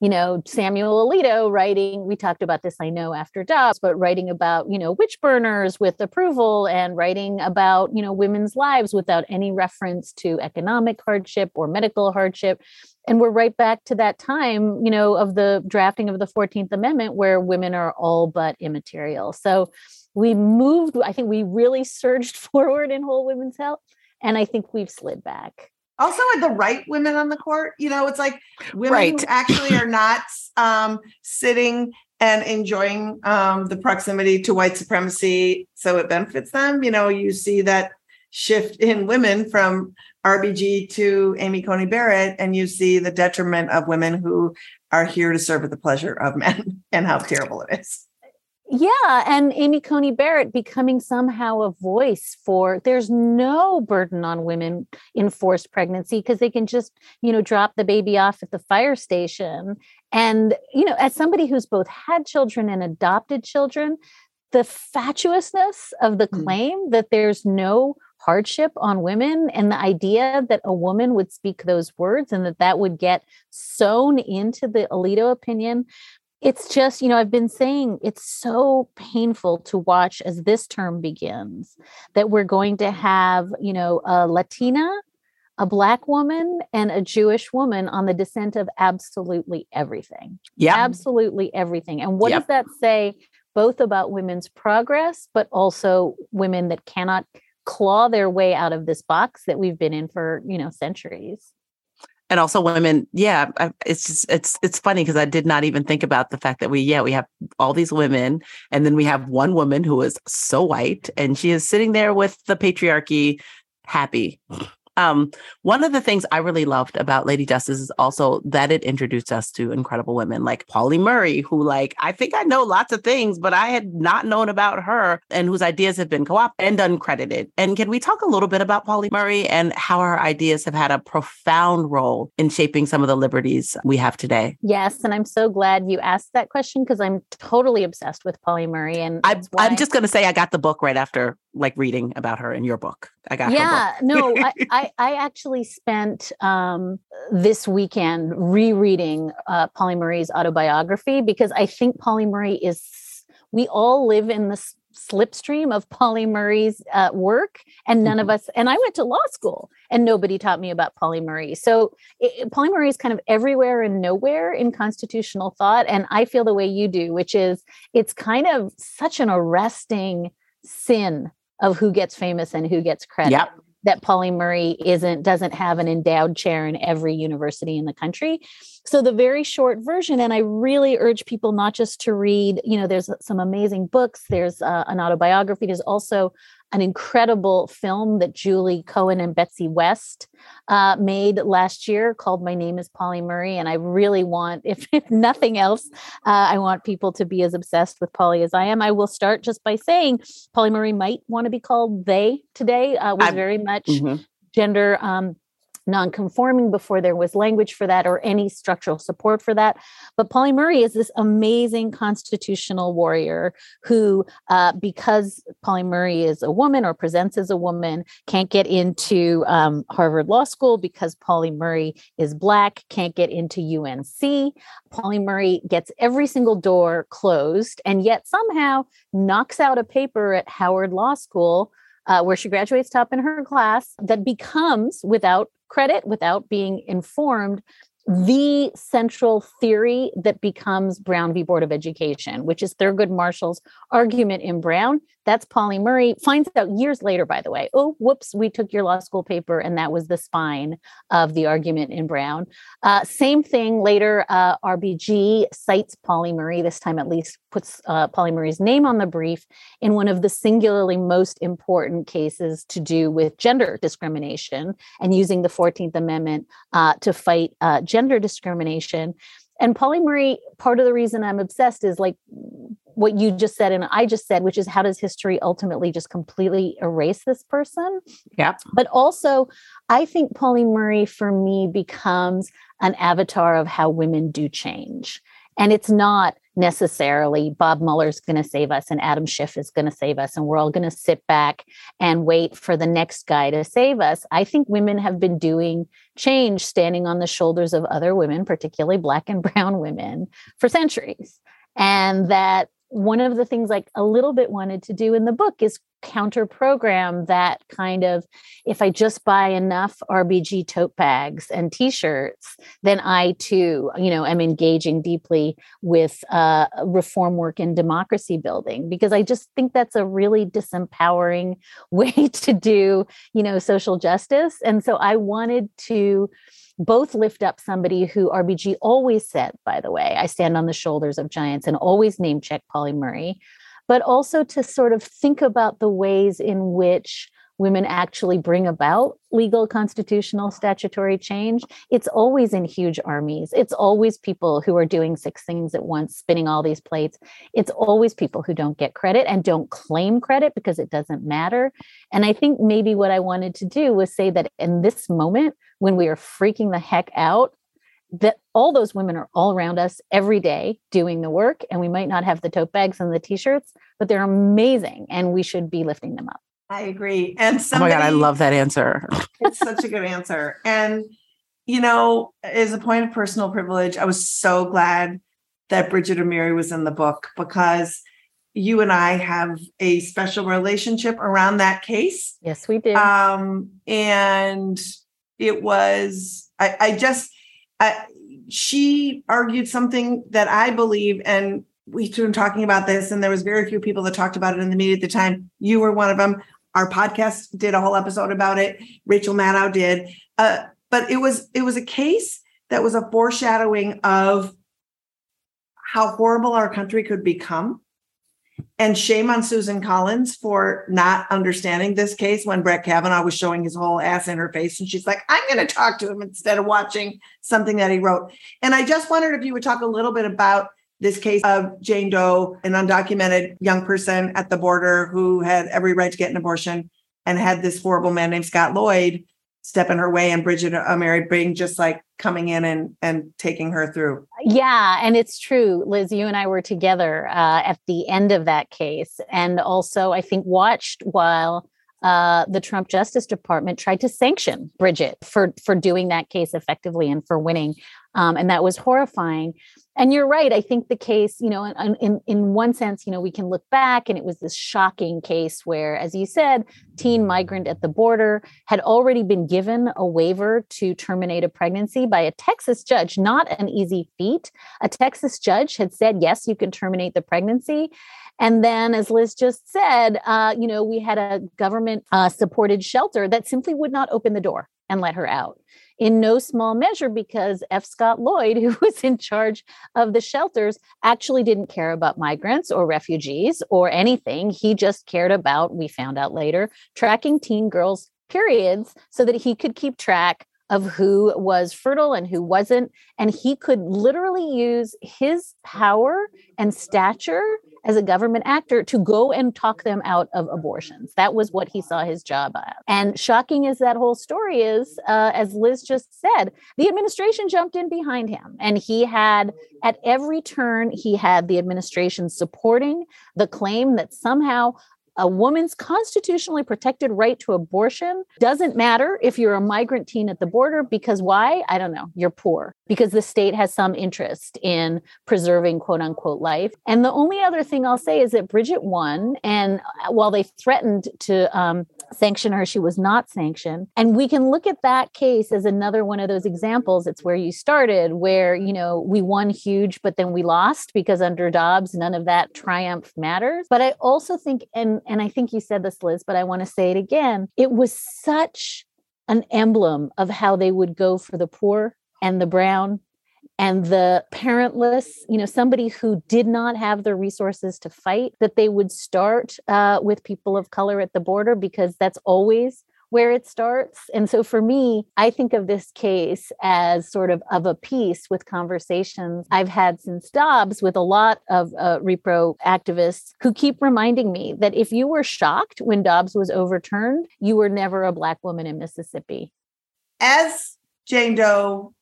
you know, Samuel Alito writing, we talked about this, I know, after Dobbs, but writing about, you know, witch burners with approval and writing about, you know, women's lives without any reference to economic hardship or medical hardship. And we're right back to that time, you know, of the drafting of the 14th Amendment where women are all but immaterial. So we moved, I think we really (laughs) surged forward in whole women's health. And I think we've slid back also with the right women on the court? You know it's like women right. who (laughs) actually are not um, sitting and enjoying um, the proximity to white supremacy so it benefits them. You know you see that shift in women from rbg to amy coney barrett and you see the detriment of women who are here to serve at the pleasure of men (laughs) and how terrible it is yeah, and Amy Coney Barrett becoming somehow a voice for there's no burden on women in forced pregnancy because they can just, you know, drop the baby off at the fire station. And, you know, as somebody who's both had children and adopted children, the fatuousness of the mm. claim mm. that there's no hardship on women and the idea that a woman would speak those words and that that would get sewn into the Alito opinion it's just, you know, I've been saying it's so painful to watch as this term begins that we're going to mm-hmm. have, you know, a Latina, a Black woman, and a Jewish woman on the dissent of absolutely everything. Yeah. Absolutely everything. And what yep. does that say both about women's progress, but also women that cannot claw their way out of this box that we've been in for, you know, centuries? And also women yeah it's just it's it's funny because i did not even think about the fact that we yeah we have all these women and then we have one woman who is so white and she is sitting there with the patriarchy happy (laughs) um, one of the things I really loved about Lady Justice is also that it introduced us to incredible women like Pauli Murray, who like I think I know lots of things, but I had not known about her and whose ideas have been co-opted and uncredited. And can we talk a little bit about Pauli Murray and how her ideas have had a profound role in shaping some of the liberties we have today? Yes, and I'm so glad you asked that question because I'm totally obsessed with Pauli Murray. And I, I'm just going to say I got the book right after like reading about her in your book. I got her. yeah, no, I, (laughs) I, I actually spent um, this weekend rereading uh, Pauli Murray's autobiography because I think Pauli Murray is. We all live in this slipstream of Pauli Murray's uh, work, and none mm-hmm. of us. And I went to law school, and nobody taught me about Pauli Murray. So it, Pauli Murray is kind of everywhere and nowhere in constitutional thought, and I feel the way you do, which is it's kind of such an arresting sin of who gets famous and who gets credit. Yep. That Pauli Murray isn't doesn't have an endowed chair in every university in the country. So the very short version, and I really urge people not just to read. You know, there's some amazing books. There's uh, an autobiography. There's also an incredible film that Julie Cohen and Betsy West uh, made last year called My Name is Pauli Murray. And I really want, (laughs) if, if nothing else, uh, I want people to be as obsessed with Pauli as I am. I will start just by saying Pauli Murray might want to be called they today, uh, was very much mm-hmm. gender um, non-conforming before there was language for that or any structural support for that. But Pauli Murray is this amazing constitutional warrior who, uh, because Pauli Murray is a woman or presents as a woman, can't get into um, Harvard Law School because Pauli Murray is black, can't get into UNC. Pauli Murray gets every single door closed and yet somehow knocks out a paper at Howard Law School uh, where she graduates top in her class that becomes, without credit without being informed the central theory that becomes Brown v. Board of Education, which is Thurgood Marshall's argument in Brown. That's Pauli Murray. Finds out years later, by the way, oh, whoops, we took your law school paper, and that was the spine of the argument in Brown. Uh, same thing later, uh, RBG cites Pauli Murray, this time at least puts uh, Murray's name on the brief in one of the singularly most important cases to do with gender discrimination and using the 14th Amendment uh, to fight uh, gender discrimination. And Murray, part of the reason I'm obsessed is like what you just said and I just said, which is how does history ultimately just completely erase this person? Yeah. But also, I think Pauli Murray for me becomes an avatar of how women do change. And it's not necessarily Bob Mueller's going to save us and Adam Schiff is going to save us and we're all going to sit back and wait for the next guy to save us. I think women have been doing change standing on the shoulders of other women, particularly black and (laughs) brown women, for centuries. And that one of the things like a little bit wanted to do in the book is counter program that kind of if i just buy enough rbg tote bags and t-shirts then i too you know am engaging deeply with uh, reform work and democracy building. Because i just think that's a really disempowering (laughs) way to do you know social justice. And so i wanted to both lift up somebody who RBG always said, by the way, I stand on the shoulders of giants and always name check Pauli Murray, but also to sort of think about the ways in which women actually bring about legal constitutional statutory change it's always in huge armies. It's always people who are doing six things at once spinning all these plates. It's always people who don't get credit and don't claim credit because it doesn't matter. And i think maybe what i wanted to do was say that in this moment when we are freaking the heck out that all those women are all around us every day doing the work and we might not have the tote bags and the t-shirts but they're amazing and we should be lifting them up i agree. And somebody, oh my god i love that answer. It's such a good answer. And you know as a point of personal privilege i was so glad that bridget Amiri was in the book because you and i have a special relationship around that case. Yes we do. Um and it was i i just she argued something that I believe, and we've been talking about this, and there was very few people that talked about it in the media at the time. You were one of them. Our podcast did a whole episode about it. Rachel Maddow did, uh, but it was it was a case that was a foreshadowing of how horrible our country could become and shame on Susan Collins for not understanding this case when Brett Kavanaugh was showing his whole ass in her face. And she's like, I'm going to talk to him instead of watching something that he wrote. And I just wondered if you would talk a little bit about this case of Jane Doe, an undocumented young person at the border who had every right to get an abortion and had this horrible man named Scott Lloyd step in her way and Bridget Amiri being just like coming in and and taking her through. Yeah, and it's true, Lizz. You and I were together uh, at the end of that case, and also I think watched while uh, the Trump Justice Department tried to sanction Bridget for for doing that case effectively and for winning, um, and that was horrifying and you're right i think the case you know in, in, in one sense you know we can look back and it was this shocking case where as you said teen migrant at the border had already been given a waiver to terminate a pregnancy by a texas judge not an easy feat. A texas judge had said yes you can terminate the pregnancy. And then, as Liz just said, uh, you know, we had a government uh, supported shelter that simply would not open the door and let her out in no small measure because F. Scott Lloyd, (laughs) who was in charge of the shelters, actually didn't care about migrants or refugees or anything. He just cared about, we found out later, tracking teen girls' periods so that he could keep track of who was fertile and who wasn't. And he could literally use his power and stature as a government actor to go and talk them out of abortions. That was what he saw his job at. And shocking as that whole story is, uh, as Lizz just said, the administration jumped in behind him. And he had, at every turn, he had the administration supporting the claim that somehow a woman's constitutionally protected right to abortion doesn't matter if you're a migrant teen at the border because why? I don't know. You're poor because the state has some interest in preserving quote unquote life. And the only other thing I'll say is that Bridget won. And uh, while they threatened to um, sanction her, she was not sanctioned. And we can look at that case as another one of those examples. It's where you started, where, you know, we won huge, but then we lost because under Dobbs, none of that triumph matters. But I also think, and and I think you said this, Lizz, but I want to say it again. It was such an emblem of how they would go for the poor and the brown and the parentless, you know, somebody who did not have the resources to fight, that they would start uh, with people of color at the border because that's always where it starts. And so for me, I think of this case as sort of of a piece with conversations I've had since Dobbs with a lot of uh, repro activists who keep reminding me that if you were shocked when Dobbs was overturned, you were never a black woman in Mississippi. As Jane Doe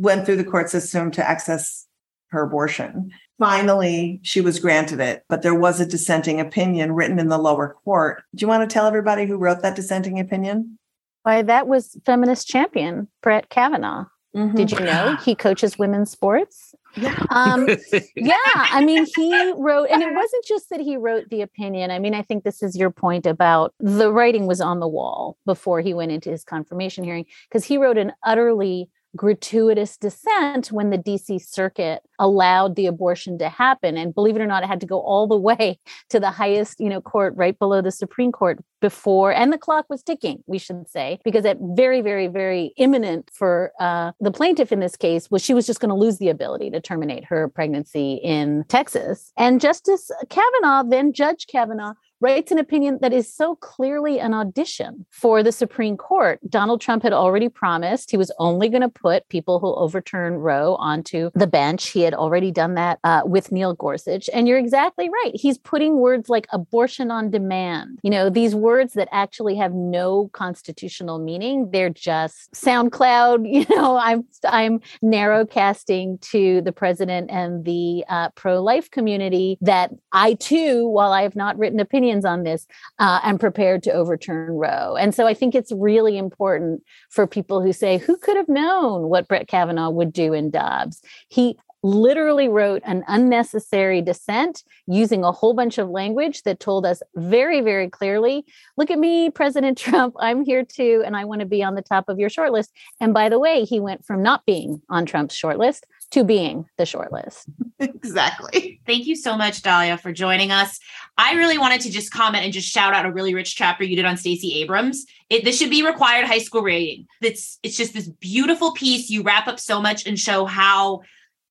went through the court system to access her abortion. Finally, she was granted it, but there was a dissenting opinion written in the lower court. Do you want to tell everybody who wrote that dissenting opinion? Why, that was feminist champion Brett Kavanaugh. Mm-hmm. Did you know he coaches women's sports? Yeah. Um, (laughs) yeah. I mean, he wrote, and it wasn't just that he wrote the opinion. I mean, I think this is your point about the writing was on the wall before he went into his confirmation hearing, because he wrote an utterly gratuitous dissent when the DC circuit allowed the abortion to happen. And believe it or not it had to go all the (laughs) way to the highest you know court right below the supreme court before and the clock was ticking we should say because at very very very imminent for uh, the plaintiff in this case was she was just going to lose the ability to terminate her pregnancy in texas. And justice kavanaugh then judge kavanaugh writes an opinion that is so clearly an audition for the Supreme Court. Donald Trump had already promised he was only going to put people who overturn Roe onto the bench. He had already done that uh, with Neil Gorsuch. And you're exactly right. He's putting words like abortion on demand, you know, these words that actually have no constitutional meaning. They're just SoundCloud, (laughs) you know, I'm, I'm narrow casting to the president and the uh, pro life community that I too, while I have not written opinion, opinions on this uh, and prepared to overturn Roe. And so I think it's really important for people who say, who could have known what Brett Kavanaugh would do in Dobbs? He literally wrote an unnecessary dissent using a whole bunch of language that told us very, very clearly look at me, President (laughs) Trump, I'm here too, and I want to be on the top of your shortlist. And by the way, he went from not being on Trump's shortlist to being the shortlist. (laughs) exactly. Thank you so much, Dahlia, for joining us. I really wanted to just comment and just shout out a really rich chapter you did on Stacey Abrams. It, this should be required high school reading. It's it's just this beautiful piece. You wrap up so much and show how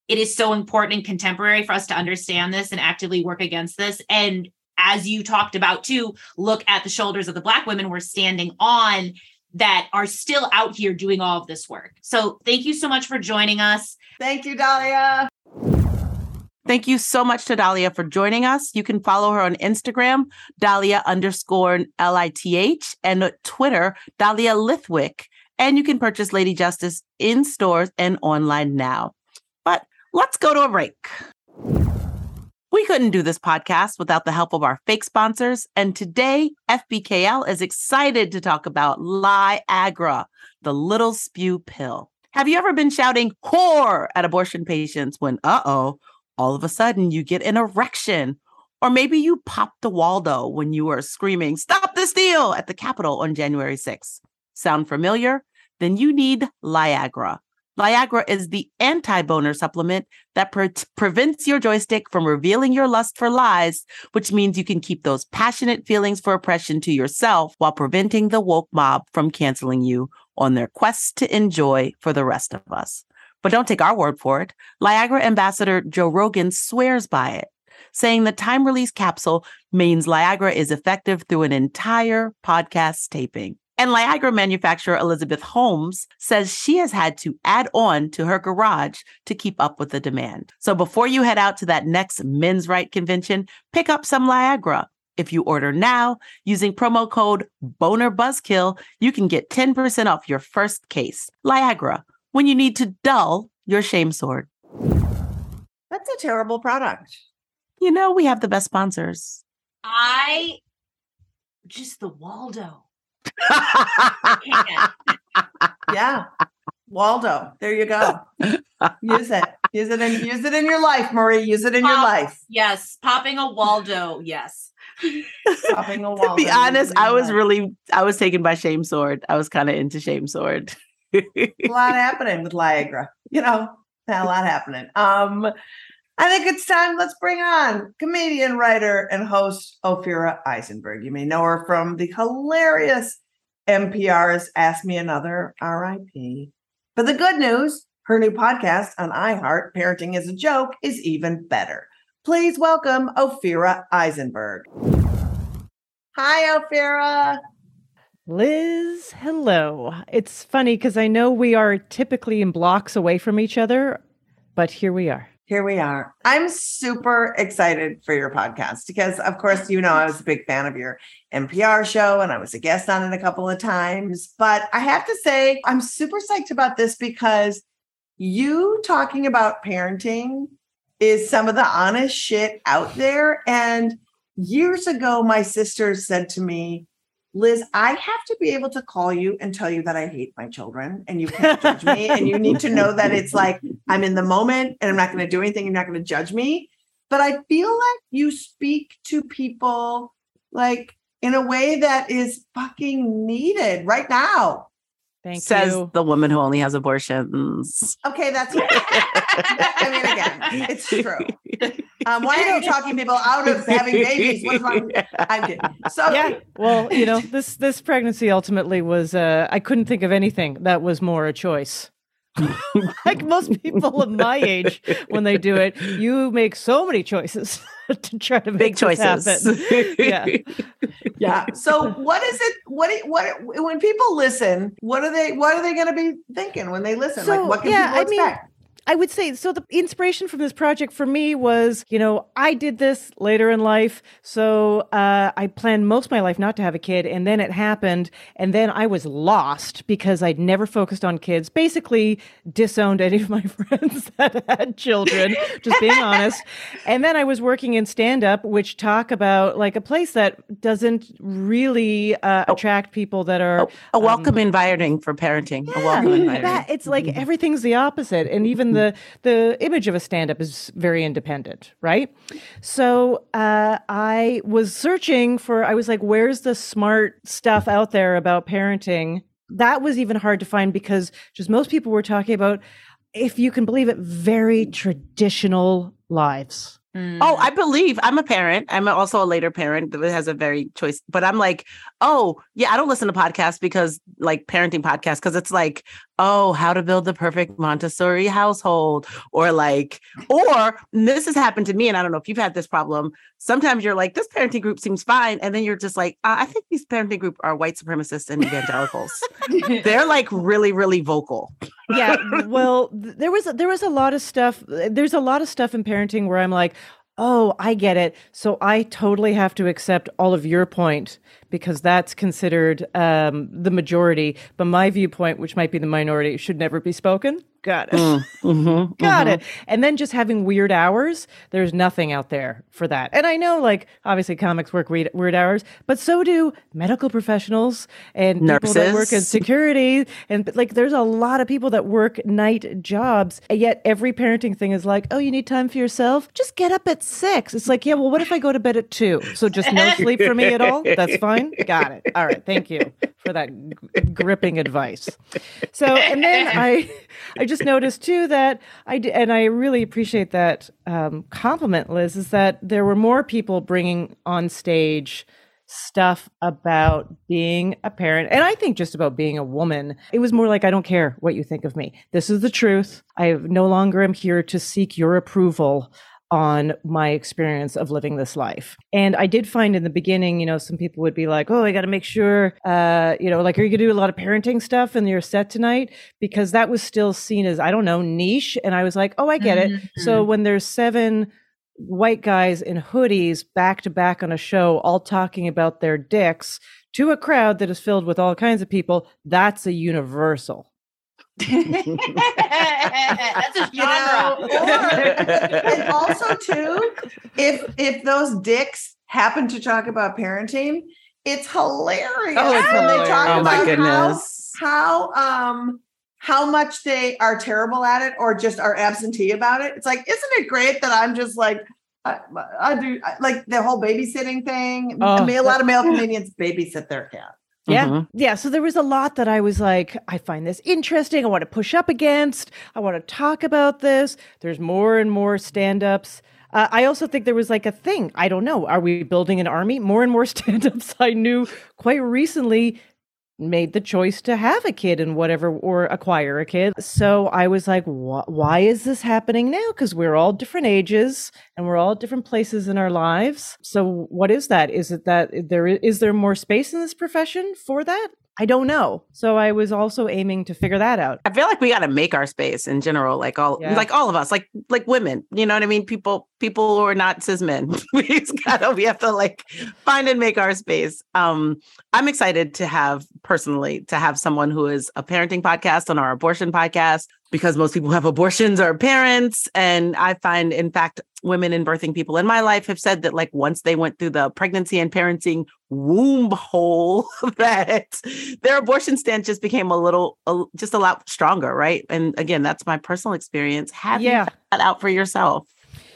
it is so important and contemporary for us to understand this and actively work against this. And as you talked about too, look at the shoulders of the Black women we're standing on that are still out here doing all of this work. So thank you so much for joining us. Thank you, Dahlia. Thank you so much to Dahlia for joining us. You can follow her on Instagram, Dahlia underscore L I T H, and Twitter, Dahlia Lithwick. And you can purchase Lady Justice in stores and online now. But let's go to a break. Couldn't do this podcast without the help of our fake sponsors. And today, FBKL is excited to talk about Liagra, the little spew pill. Have you ever been shouting whore at abortion patients when, uh oh, all of a sudden you get an erection? Or maybe you popped a Waldo when you were screaming, stop this deal at the Capitol on January 6th. Sound familiar? Then you need Liagra. Liagra is the anti boner supplement that pre- prevents your joystick from revealing your lust for lies, which means you can keep those passionate feelings for oppression to yourself while preventing the woke mob from canceling you on their quest to enjoy for the rest of us. But don't take our word for it. Liagra ambassador Joe Rogan swears by it, saying the time release capsule means Liagra is effective through an entire podcast taping. And Liagra manufacturer Elizabeth Holmes says she has had to add on to her garage to keep up with the demand. So before you head out to that next men's right convention, pick up some Liagra. If you order now using promo code Boner Buzzkill, you can get 10% off your first case. Liagra, when you need to dull your shame sword. That's a terrible product. You know, we have the best sponsors. I just the Waldo. (laughs) yeah. Waldo. There you go. use it. Use it in use it in your life, Marie. Use it in Pop, your life. Yes. Popping a Waldo. Yes. Popping a (laughs) Waldo. to be honest, I was life. really I was taken by Shame Sword. I was kind of into Shame Sword. a lot happening with Liagra. You know, a lot happening. Um I think it's time. Let's bring on comedian, writer, and host Ophira Eisenberg. You may know her from the hilarious NPR's Ask Me Another, RIP. But the good news her new podcast on iHeart, Parenting is a Joke, is even better. Please welcome Ophira Eisenberg. Hi, Ophira. Lizz, hello. It's funny because I know we are typically in blocks away from each other, but here we are here we are. I'm super excited for your podcast because, of course, you know, I was a big fan of your NPR show and I was a guest on it a couple of times. But I have to say, I'm super psyched about this because you talking about parenting is some of the honest shit out there. And years ago, my sister said to me, Lizz, I have to be able to call you and tell you that I hate my children and you can't judge me. And you need to know that it's like I'm in the moment and I'm not going to do anything. You're not going to judge me. But I feel like you speak to people like in a way that is fucking needed right now. Thank Says you. the woman who only has abortions. Okay, that's I mean, again, it's true. Um, why are you talking people out of having babies? What's wrong? (laughs) I'm kidding. So yeah. Well, you know, this this pregnancy ultimately was uh I couldn't think of anything that was more a choice. (laughs) like most people of my age when they do it, you make so many choices (laughs) (laughs) to try to make Big choices. happen. (laughs) Yeah. (laughs) yeah. So what is it? What what when people listen? What are they? What are they going to be thinking when they listen? So, like what can yeah, people I mean, expect? I would say so. The inspiration from this project for me was, you know, I did this later in life. So uh, I planned most of my life not to have a kid. And then it happened. And then I was lost because I'd never focused on kids, basically disowned any of my (laughs) friends that had children, just being honest. And then I was working in stand up, which talk about like a place that doesn't really uh, attract people that are. a welcome environment for parenting. a welcome Yeah, environment. that it's like everything's the opposite, and even the the the image of a stand up is very independent, right? So uh, I was searching for. I was like, "Where's the smart stuff out there about parenting?" That was even hard to find because just most people were talking about, if you can believe it, very traditional lives. Oh, I believe I'm a parent. I'm also a later parent that has a very choice, but I'm like, oh, yeah, I don't listen to podcasts because like parenting podcasts, because it's like, oh, how to build the perfect Montessori household, or like, or this has happened to me, and I don't know if you've had this problem. Sometimes you're like, this parenting group seems fine, and then you're just like, uh, I think these parenting group are white supremacists and evangelicals. (laughs) They're like really, really vocal. yeah well there was there was a lot of stuff there's a lot of stuff in parenting where i'm like oh i get it. So i totally have to accept all of your point because that's considered um, the majority. But my viewpoint which might be the minority should never be spoken. Got it. Mhm, (laughs) got mhm. it and then just having weird hours there's nothing out there for that. And i know like obviously comics work weird, weird hours but so do medical professionals and people that work in Nurses. security. And like there's a lot of people that work night jobs and yet every parenting thing is like oh you need time for yourself? Just get up at six. It's like yeah well what if i go to bed at two? So just no sleep for me at all? That's fine got it. All right. Thank you for that g- gripping advice. So and then (laughs) i i just noticed too that i d- and i really appreciate that um, compliment Lizz is that there were more people bringing on stage stuff about being a parent and i think just about being a woman. It was more like i don't care what you think of me. This is the truth. I no longer am here to seek your approval on my experience of living this life. And I did find in the beginning, you know, some people would be like, oh, I got to make sure, uh, you know, like, are you going to do a lot of parenting stuff in your set tonight? Because that was still seen as, I don't know, niche. And I was like, oh, I get it. So when there's seven white guys in hoodies back to back on a show, all talking about their dicks to a crowd that is filled with all kinds of people, that's a universal. That's a (laughs) You know, genre. and also too, if if those dicks happen to talk about parenting, it's hilarious Oh, it's when they talk oh my about how goodness. how um how much they are terrible at it or just are absentee about it. It's like, isn't it great that I'm just like I, I do I- like the whole babysitting thing. Oh, I mean, a lot of male comedians babysit their cat. Yeah. Mhm. Yeah. So there was a lot that I was like, I find this interesting. I want to push up against. I want to talk about this. There's more and more stand ups. Uh, I also think there was like a thing. I don't know. Are we building an army? More and more (laughs) stand ups I knew quite recently made the choice to have a kid and whatever or acquire a kid. So I was like, why is this happening now? Because we're all different ages and we're all different places in our lives. So what is that? Is it that there is there more space in this profession for that? I don't know. So I was also aiming to figure that out. I feel like we got to make our space in general, like all, Yeah. like all of us, like like women. You know what I mean? People, people who are not cis men. (laughs) we just gotta, we have to like find and make our space. Um, I'm excited to have personally to have someone who is a parenting podcast on our abortion podcast, because most people who have abortions are parents. And I find, in fact, women and birthing people in my life have said that, like, once they went through the pregnancy and parenting womb hole, (laughs) that their abortion stance just became a little, a, just a lot stronger, right? And again, that's my personal experience. Have Yeah. that out for yourself?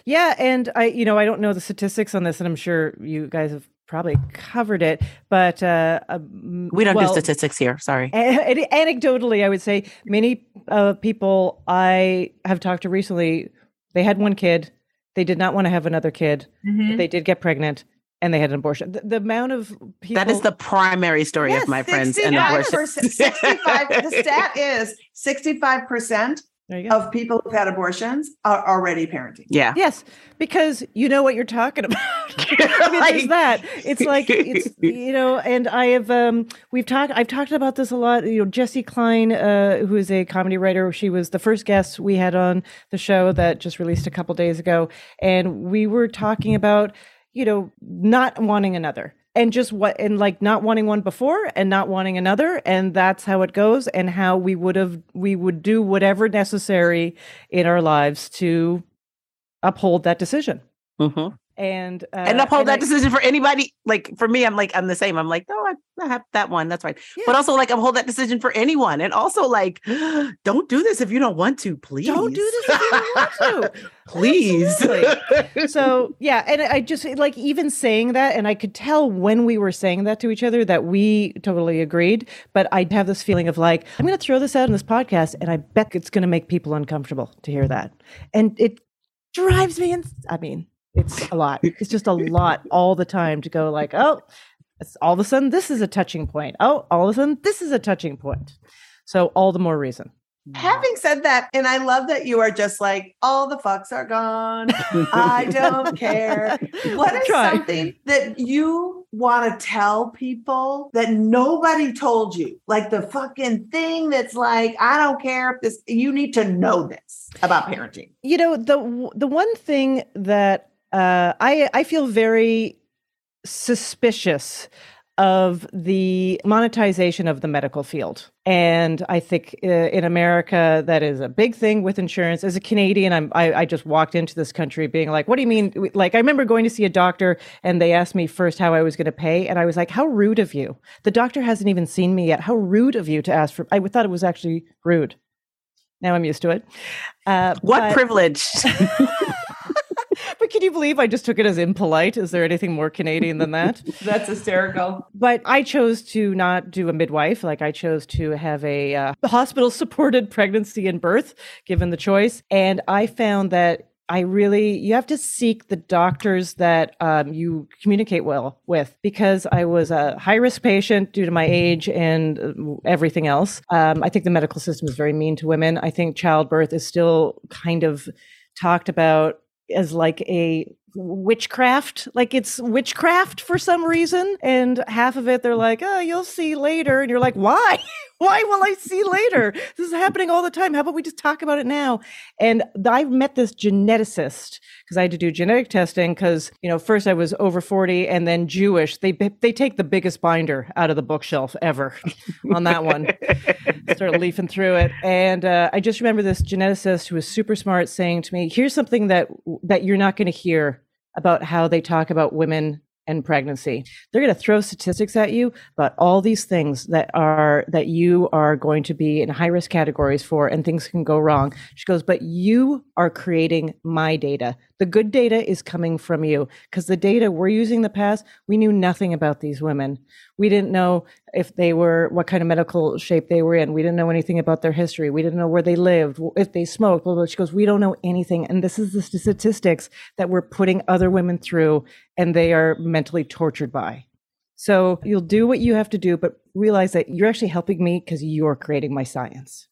Yeah, and I, you know, I don't know the statistics on this, and I'm sure you guys have probably covered it, but uh, um, We don't well, do statistics here. Sorry. a- Anecdotally, I would say many uh, people I have talked to recently, they had one kid, they did not want to have another kid, Mhm. but they did get pregnant, and they had an abortion. The, the amount of people that is the primary story Yes, of my friends and 65%, abortion. 65 the (laughs) stat is 65% there you go. of people who've had abortions are already parenting. yeah. Yes, because you know what you're talking about. (laughs) I mean, there's (laughs) Like- that. It's like it's you know, and I have um we've talked I've talked about this a lot. You know, Jessi Klein, uh, who is a comedy writer, she was the first guest we had on the show that just released a couple days ago, and we were talking about you know not wanting another and just what and like not wanting one before and not wanting another and that's how it goes and how we would have we would do whatever necessary in our lives to uphold that decision Mhm. And uh, and uphold that I- decision for anybody. Like for me, I'm like I'm the same. I'm like, no, I, I have that one. That's right. Yeah. But also like uphold that decision for anyone, and also like, (gasps) don't do this if you don't want to. Please Don't do this if you don't want to. Please. so yeah and i just like even saying that and i could tell when we were saying that to each other that we totally agreed but i'd have this feeling of like i'm going to throw this out in this podcast and i bet it's going to make people uncomfortable to hear that and it drives me in i mean it's a lot it's just a lot all the time to go like oh all of a sudden this is a touching point oh all of a sudden this is a touching point so all the more reason Having said that, and I love that you are just like, all the fucks are gone. I don't care. (laughs) What is something that you want to tell people that nobody told you? Like the fucking thing that's like, I don't care if this, you need to know this about parenting. you know the the one thing that uh, I I feel very suspicious of the monetization of the medical field. And I think uh, in America, that is a big thing with insurance. As a Canadian, I'm, I, I just walked into this country being like, what do you mean? Like, I remember going to see a doctor and they asked me first how I was going to pay. And I was like, how rude of you. The doctor hasn't even seen me yet. How rude of you to ask for, I thought it was actually rude. Now I'm used to it. Uh, what but- privilege? (laughs) can you believe I just took it as impolite? Is there anything more Canadian than that? (laughs) That's hysterical. but I chose to not do a midwife. Like I chose to have a uh, hospital supported pregnancy and birth, given the choice. And I found that I really, you have to seek the doctors that um, you communicate well with because I was a high risk patient due to my age and uh, everything else. Um, I think the medical system is very mean to women. I think childbirth is still kind of talked about as like a witchcraft like it's witchcraft for some reason and half of it they're like oh you'll see later and you're like why? (laughs) Why will i see later? This is happening all the time. How about we just talk about it now? And i've met this geneticist because i had to do genetic testing because you know first i was over 40 and then jewish. They they take the biggest binder out of the bookshelf ever (laughs) on that one. Started leafing through it. And uh, i just remember this geneticist who was super smart saying to me here's something that that you're not going to hear about how they talk about women and pregnancy. They're going to throw statistics at you about all these things that are that you are going to be in high risk categories for and things can go wrong. She goes but you are creating my data the good data is coming from you because the data we're using in the past we knew nothing about these women. We didn't know if they were what kind of medical shape they were in. We didn't know anything about their history. We didn't know where they lived if they smoked blah, blah. she goes we don't know anything. And this is the statistics that we're putting other women through and they are mentally tortured by. So you'll do what you have to do but realize that you're actually helping me because you're creating my science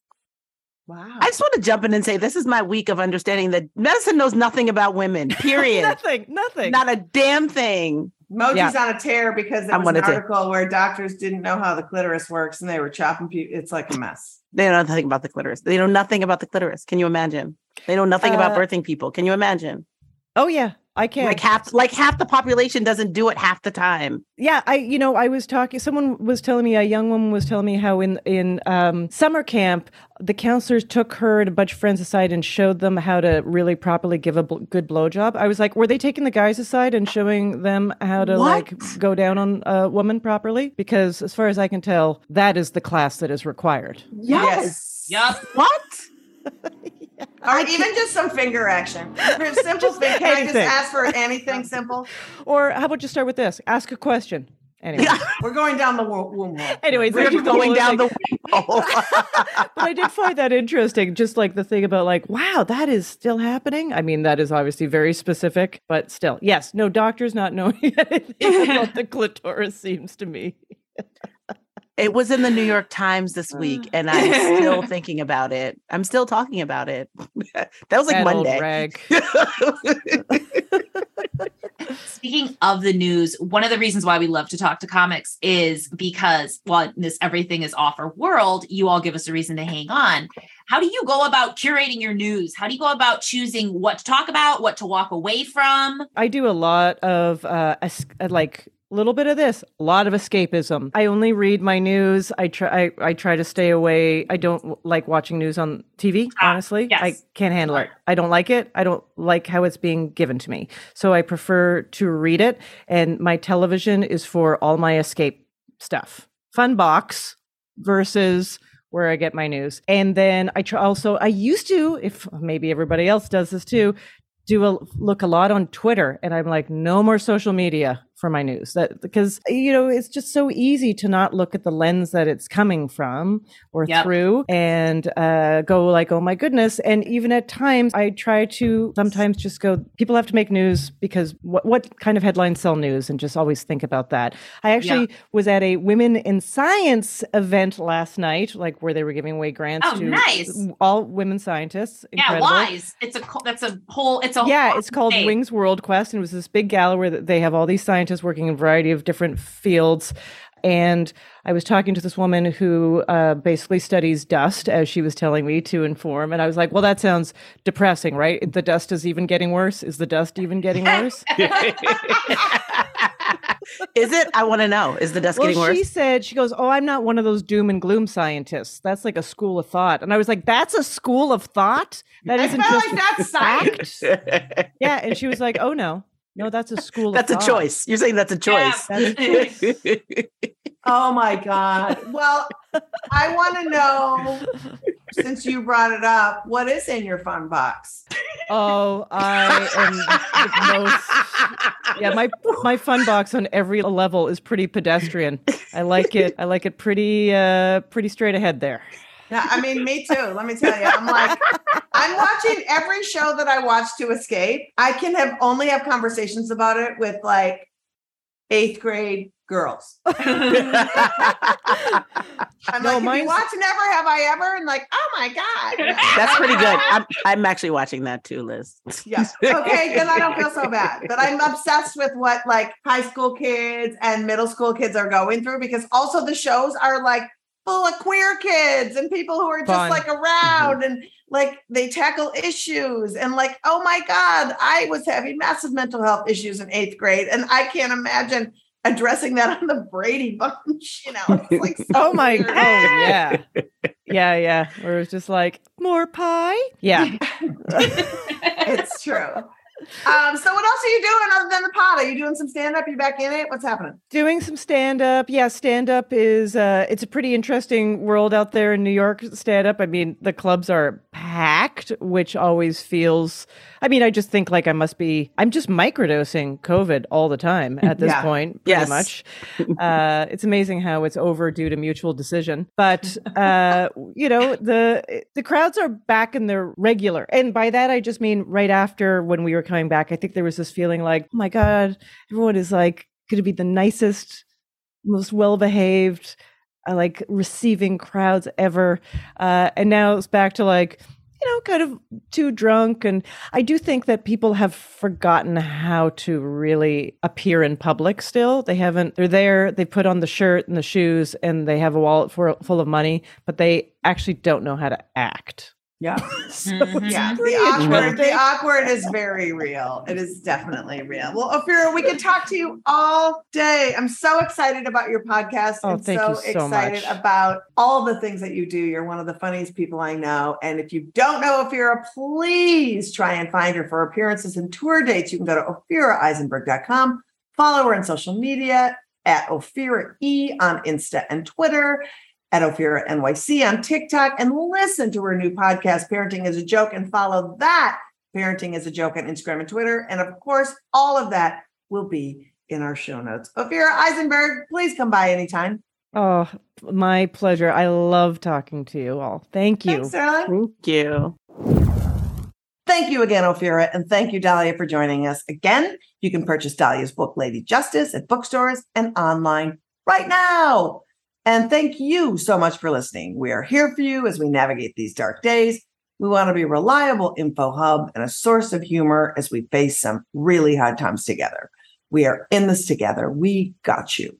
Wow. I just want to jump in and say this is my week of understanding that medicine knows nothing about women. (laughs) Period. nothing nothing Not a damn thing. Moji's Yeah. on a tear because there I'm was an on a tear. article where doctors didn't know how the clitoris works and they were chopping people. It's like a mess. They don't know nothing about the clitoris. They know nothing about the clitoris. Can you imagine? They know nothing about Uh, birthing people. Can you imagine? oh yeah I can't. Like half like half the population doesn't do it half the time. Yeah, I you know I was talking. Someone was telling me a young woman was telling me how in in um, summer camp the counselors took her and a bunch of friends aside and showed them how to really properly give a bl- good blowjob. I was like, were they taking the guys aside and showing them how to like go down on a woman properly? Because as far as I can tell, that is the class that is required. Yes. Yup. What? (laughs) Or even just some finger action. Simple thing. Can I just ask for anything simple? Or how about you start with this? Ask a question. Anyway, We're going down the womb hole. anyways, We're that's just the going whole down thing. the window. but I did find that interesting. Just like the thing about like, wow, that is still happening. I mean, that is obviously very specific, but still, yes, no doctors not knowing (laughs) anything (laughs) about the clitoris seems to me. It was in the New York Times this week, and (laughs) I'm still thinking about it. I'm still talking about it. (laughs) that was like That Monday. (laughs) Speaking of the news, one of the reasons why we love to talk to comics is because while this everything is off our world, you all give us a reason to hang on. How do you go about curating your news? How do you go about choosing what to talk about, what to walk away from? I do a lot of uh, uh, like a little bit of this, a lot of escapism. I only read my news. I try. I, I try to stay away. I don't like watching news on TV. Ah, honestly, yes. I can't handle it. I don't like it. I don't like how it's being given to me. So I prefer to read it. And my television is for all my escape stuff. Fun box versus where I get my news. And then I try also I used to, if maybe everybody else does this too, do a look a lot on Twitter and I'm like, no more social media for my news. That because you know, it's just so easy to not look at the lens that it's coming from or Yep. through and uh, go like, oh my goodness. And even at times I try to sometimes just go, people have to make news because what what kind of headlines sell news and just always think about that. I actually was at a women in science event last night, like where they were giving away grants Oh, to nice. all women scientists. Yeah, wise. It's a that's a whole. It's a whole Yeah, it's called thing. Wings World Quest, and it was this big gala where they have all these scientists working in a variety of different fields. And I was talking to this woman who uh, basically studies dust, as she was telling me to inform. And I was like, "Well, that sounds depressing, right? The dust is even getting worse. Is the dust even getting worse?" (laughs) Is it? I want to know. Is the dust well, getting worse? she said, "She goes, oh, I'm not one of those doom and gloom scientists. That's like a school of thought." And I was like, "That's a school of thought. That I isn't feel (laughs) just like that's science. fact." yeah, and she was like, "Oh no, no, that's a school. That's of a thought. choice. You're saying that's a Yeah. choice. That's a choice. Oh my God. Well, I want to know, since you brought it up, what is in your fun box? Oh, I am most. Yeah, my my fun box on every level is pretty pedestrian. I like it. I like it pretty uh pretty straight ahead there. Yeah, I mean, me too. Let me tell you. I'm like, I'm watching every show that I watch to escape. I can have only have conversations about it with like eighth grade girls. (laughs) I'm No, like, if you watch Never Have I Ever, and like, oh my God. That's pretty good. (laughs) I'm, I'm actually watching that too, Lizz. Yes. Okay, then I don't feel so bad. But I'm obsessed with what like high school kids and middle school kids are going through because also the shows are like full of queer kids and people who are just Fun. like mm-hmm. around and like they tackle issues and like, oh my God, I was having massive mental health issues in eighth grade. And I can't imagine addressing that (laughs) on the Brady Bunch, you know. It's like (laughs) oh so Oh my god oh yeah. Yeah, yeah. Where it was just like more pie. Yeah. (laughs) it's true. Um, so what else are you doing other than the pod? Are you doing some stand-up? You back in it? What's happening? Doing some stand up. Yeah, stand up is uh it's a pretty interesting world out there in New York stand up. I mean, the clubs are packed, which always feels I mean, I just think like I must be I'm just microdosing COVID all the time at this (laughs) Yeah. point, pretty Yes. much. Uh it's amazing how it's over due to mutual decision. But uh you know, the the crowds are back in their regular. And by that I just mean right after when we were coming back, I think there was this feeling like, oh my God, everyone is like going to be the nicest, most well behaved, uh, like receiving crowds ever. Uh, and now it's back to like, you know, kind of too drunk. And I do think that people have forgotten how to really appear in public still. They haven't, they're there, they put on the shirt and the shoes and they have a wallet for, full of money, but they actually don't know how to act. Yeah. (laughs) So Mhm. Yeah. The awkward, the awkward is very real. It is definitely real. Well, Ophira, we could talk to you all day. I'm so excited about your podcast Oh, and thank so you so excited much. about all the things that you do. You're one of the funniest people I know. And if you don't know Ophira, please try and find her for appearances and tour dates. You can go to ophiraeisenberg.com, follow her on social media at Ophira E on Insta and Twitter at Ophira NYC on TikTok and listen to her new podcast, Parenting is a Joke, and follow that Parenting is a Joke on Instagram and Twitter. And of course, all of that will be in our show notes. Ophira Eisenberg, please come by anytime. Oh, my pleasure. I love talking to you all. Thank you. Thanks, Caroline. Thank you. Thank you again, Ophira, and thank you, Dahlia, for joining us. Again, you can purchase Dahlia's book, Lady Justice, at bookstores and online right now. And thank you so much for listening. We are here for you as we navigate these dark days. We want to be a reliable info hub and a source of humor as we face some really hard times together. We are in this together. We got you.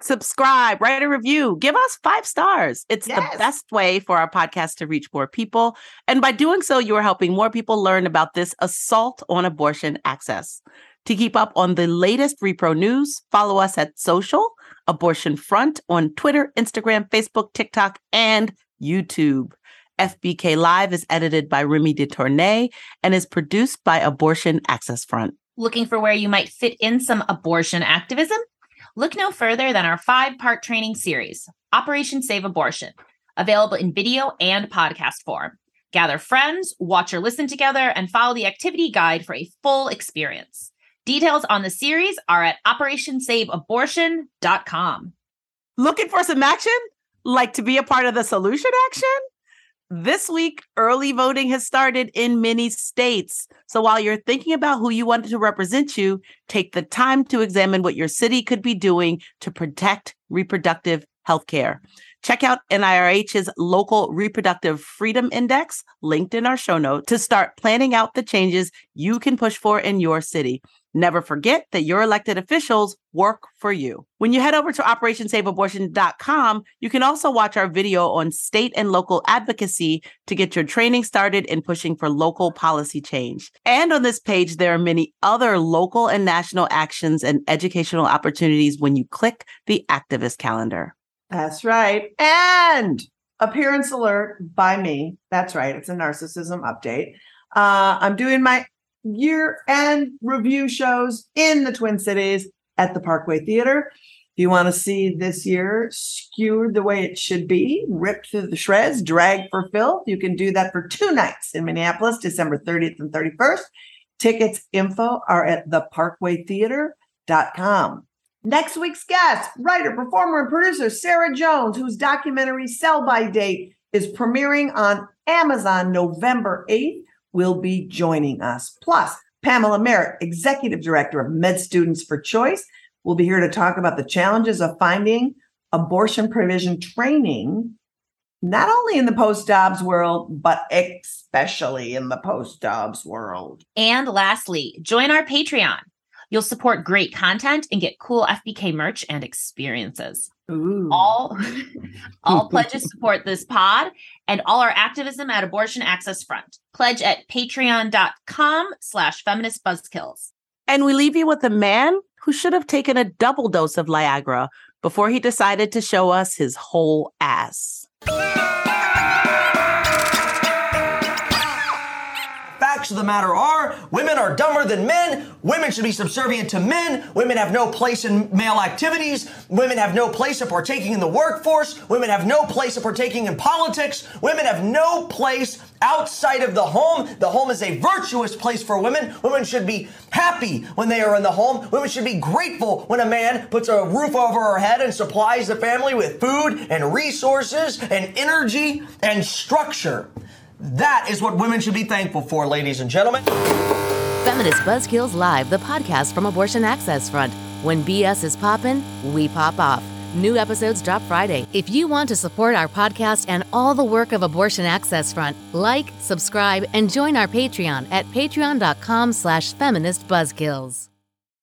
Subscribe, write a review, give us five stars. It's Yes. the best way for our podcast to reach more people. And by doing so, you are helping more people learn about this assault on abortion access. To keep up on the latest repro news, follow us at social abortion front on Twitter, Instagram, Facebook, TikTok, and YouTube. FBK Live is edited by Remy DeTournay and is produced by Abortion Access Front. Looking for where you might fit in some abortion activism? Look no further than our five part training series, Operation Save Abortion, available in video and podcast form. Gather friends, watch or listen together, and follow the activity guide for a full experience. Details on the series are at operationsaveabortion.com. Looking for some action? Like to be a part of the solution action? This week, early voting has started in many states. So while you're thinking about who you want to represent you, take the time to examine what your city could be doing to protect reproductive health care. Check out NIRH's local reproductive freedom index, linked in our show note, to start planning out the changes you can push for in your city. Never forget that your elected officials work for you. When you head over to operationsaveabortion.com, you can also watch our video on state and local advocacy to get your training started in pushing for local policy change. And on this page, there are many other local and national actions and educational opportunities when you click the activist calendar. That's right. And appearance alert by me. That's right. It's a narcissism update. Uh, I'm doing my year end review shows in the Twin Cities at the Parkway Theater. If you want to see this year skewered the way it should be, ripped through the shreds, dragged for filth, you can do that for two nights in Minneapolis, December 30th and 31st. Tickets info are at theparkwaytheater.com. Next week's guest, writer, performer, and producer Sarah Jones, whose documentary Sell/Buy/Date is premiering on Amazon November 8th, will be joining us. Plus, Pamela Merritt, executive director of Med Students for Choice, will be here to talk about the challenges of finding abortion provision training, not only in the post Dobbs world, but especially in the post Dobbs world. And lastly, join our Patreon. You'll support great content and get cool FBK merch and experiences. Ooh. All (laughs) all pledges support this pod and all our activism at Abortion Access Front. Pledge at patreon.com slash feminist buzzkills. And we leave you with a man who should have taken a double dose of Viagra before he decided to show us his whole ass. Of the matter are, women are dumber than men. Women should be subservient to men. Women have no place in male activities. Women have no place of partaking in the workforce. Women have no place of partaking in politics. Women have no place outside of the home. The home is a virtuous place for women. Women should be happy when they are in the home. Women should be grateful when a man puts a roof over her head and supplies the family with food and resources and energy and structure. That is what women should be thankful for, ladies and gentlemen. Feminist Buzzkills Live, the podcast from Abortion Access Front. When BS is poppin', we pop off. New episodes drop Friday. If you want to support our podcast and all the work of Abortion Access Front, like, subscribe, and join our Patreon at patreon.com slash feministbuzzkills.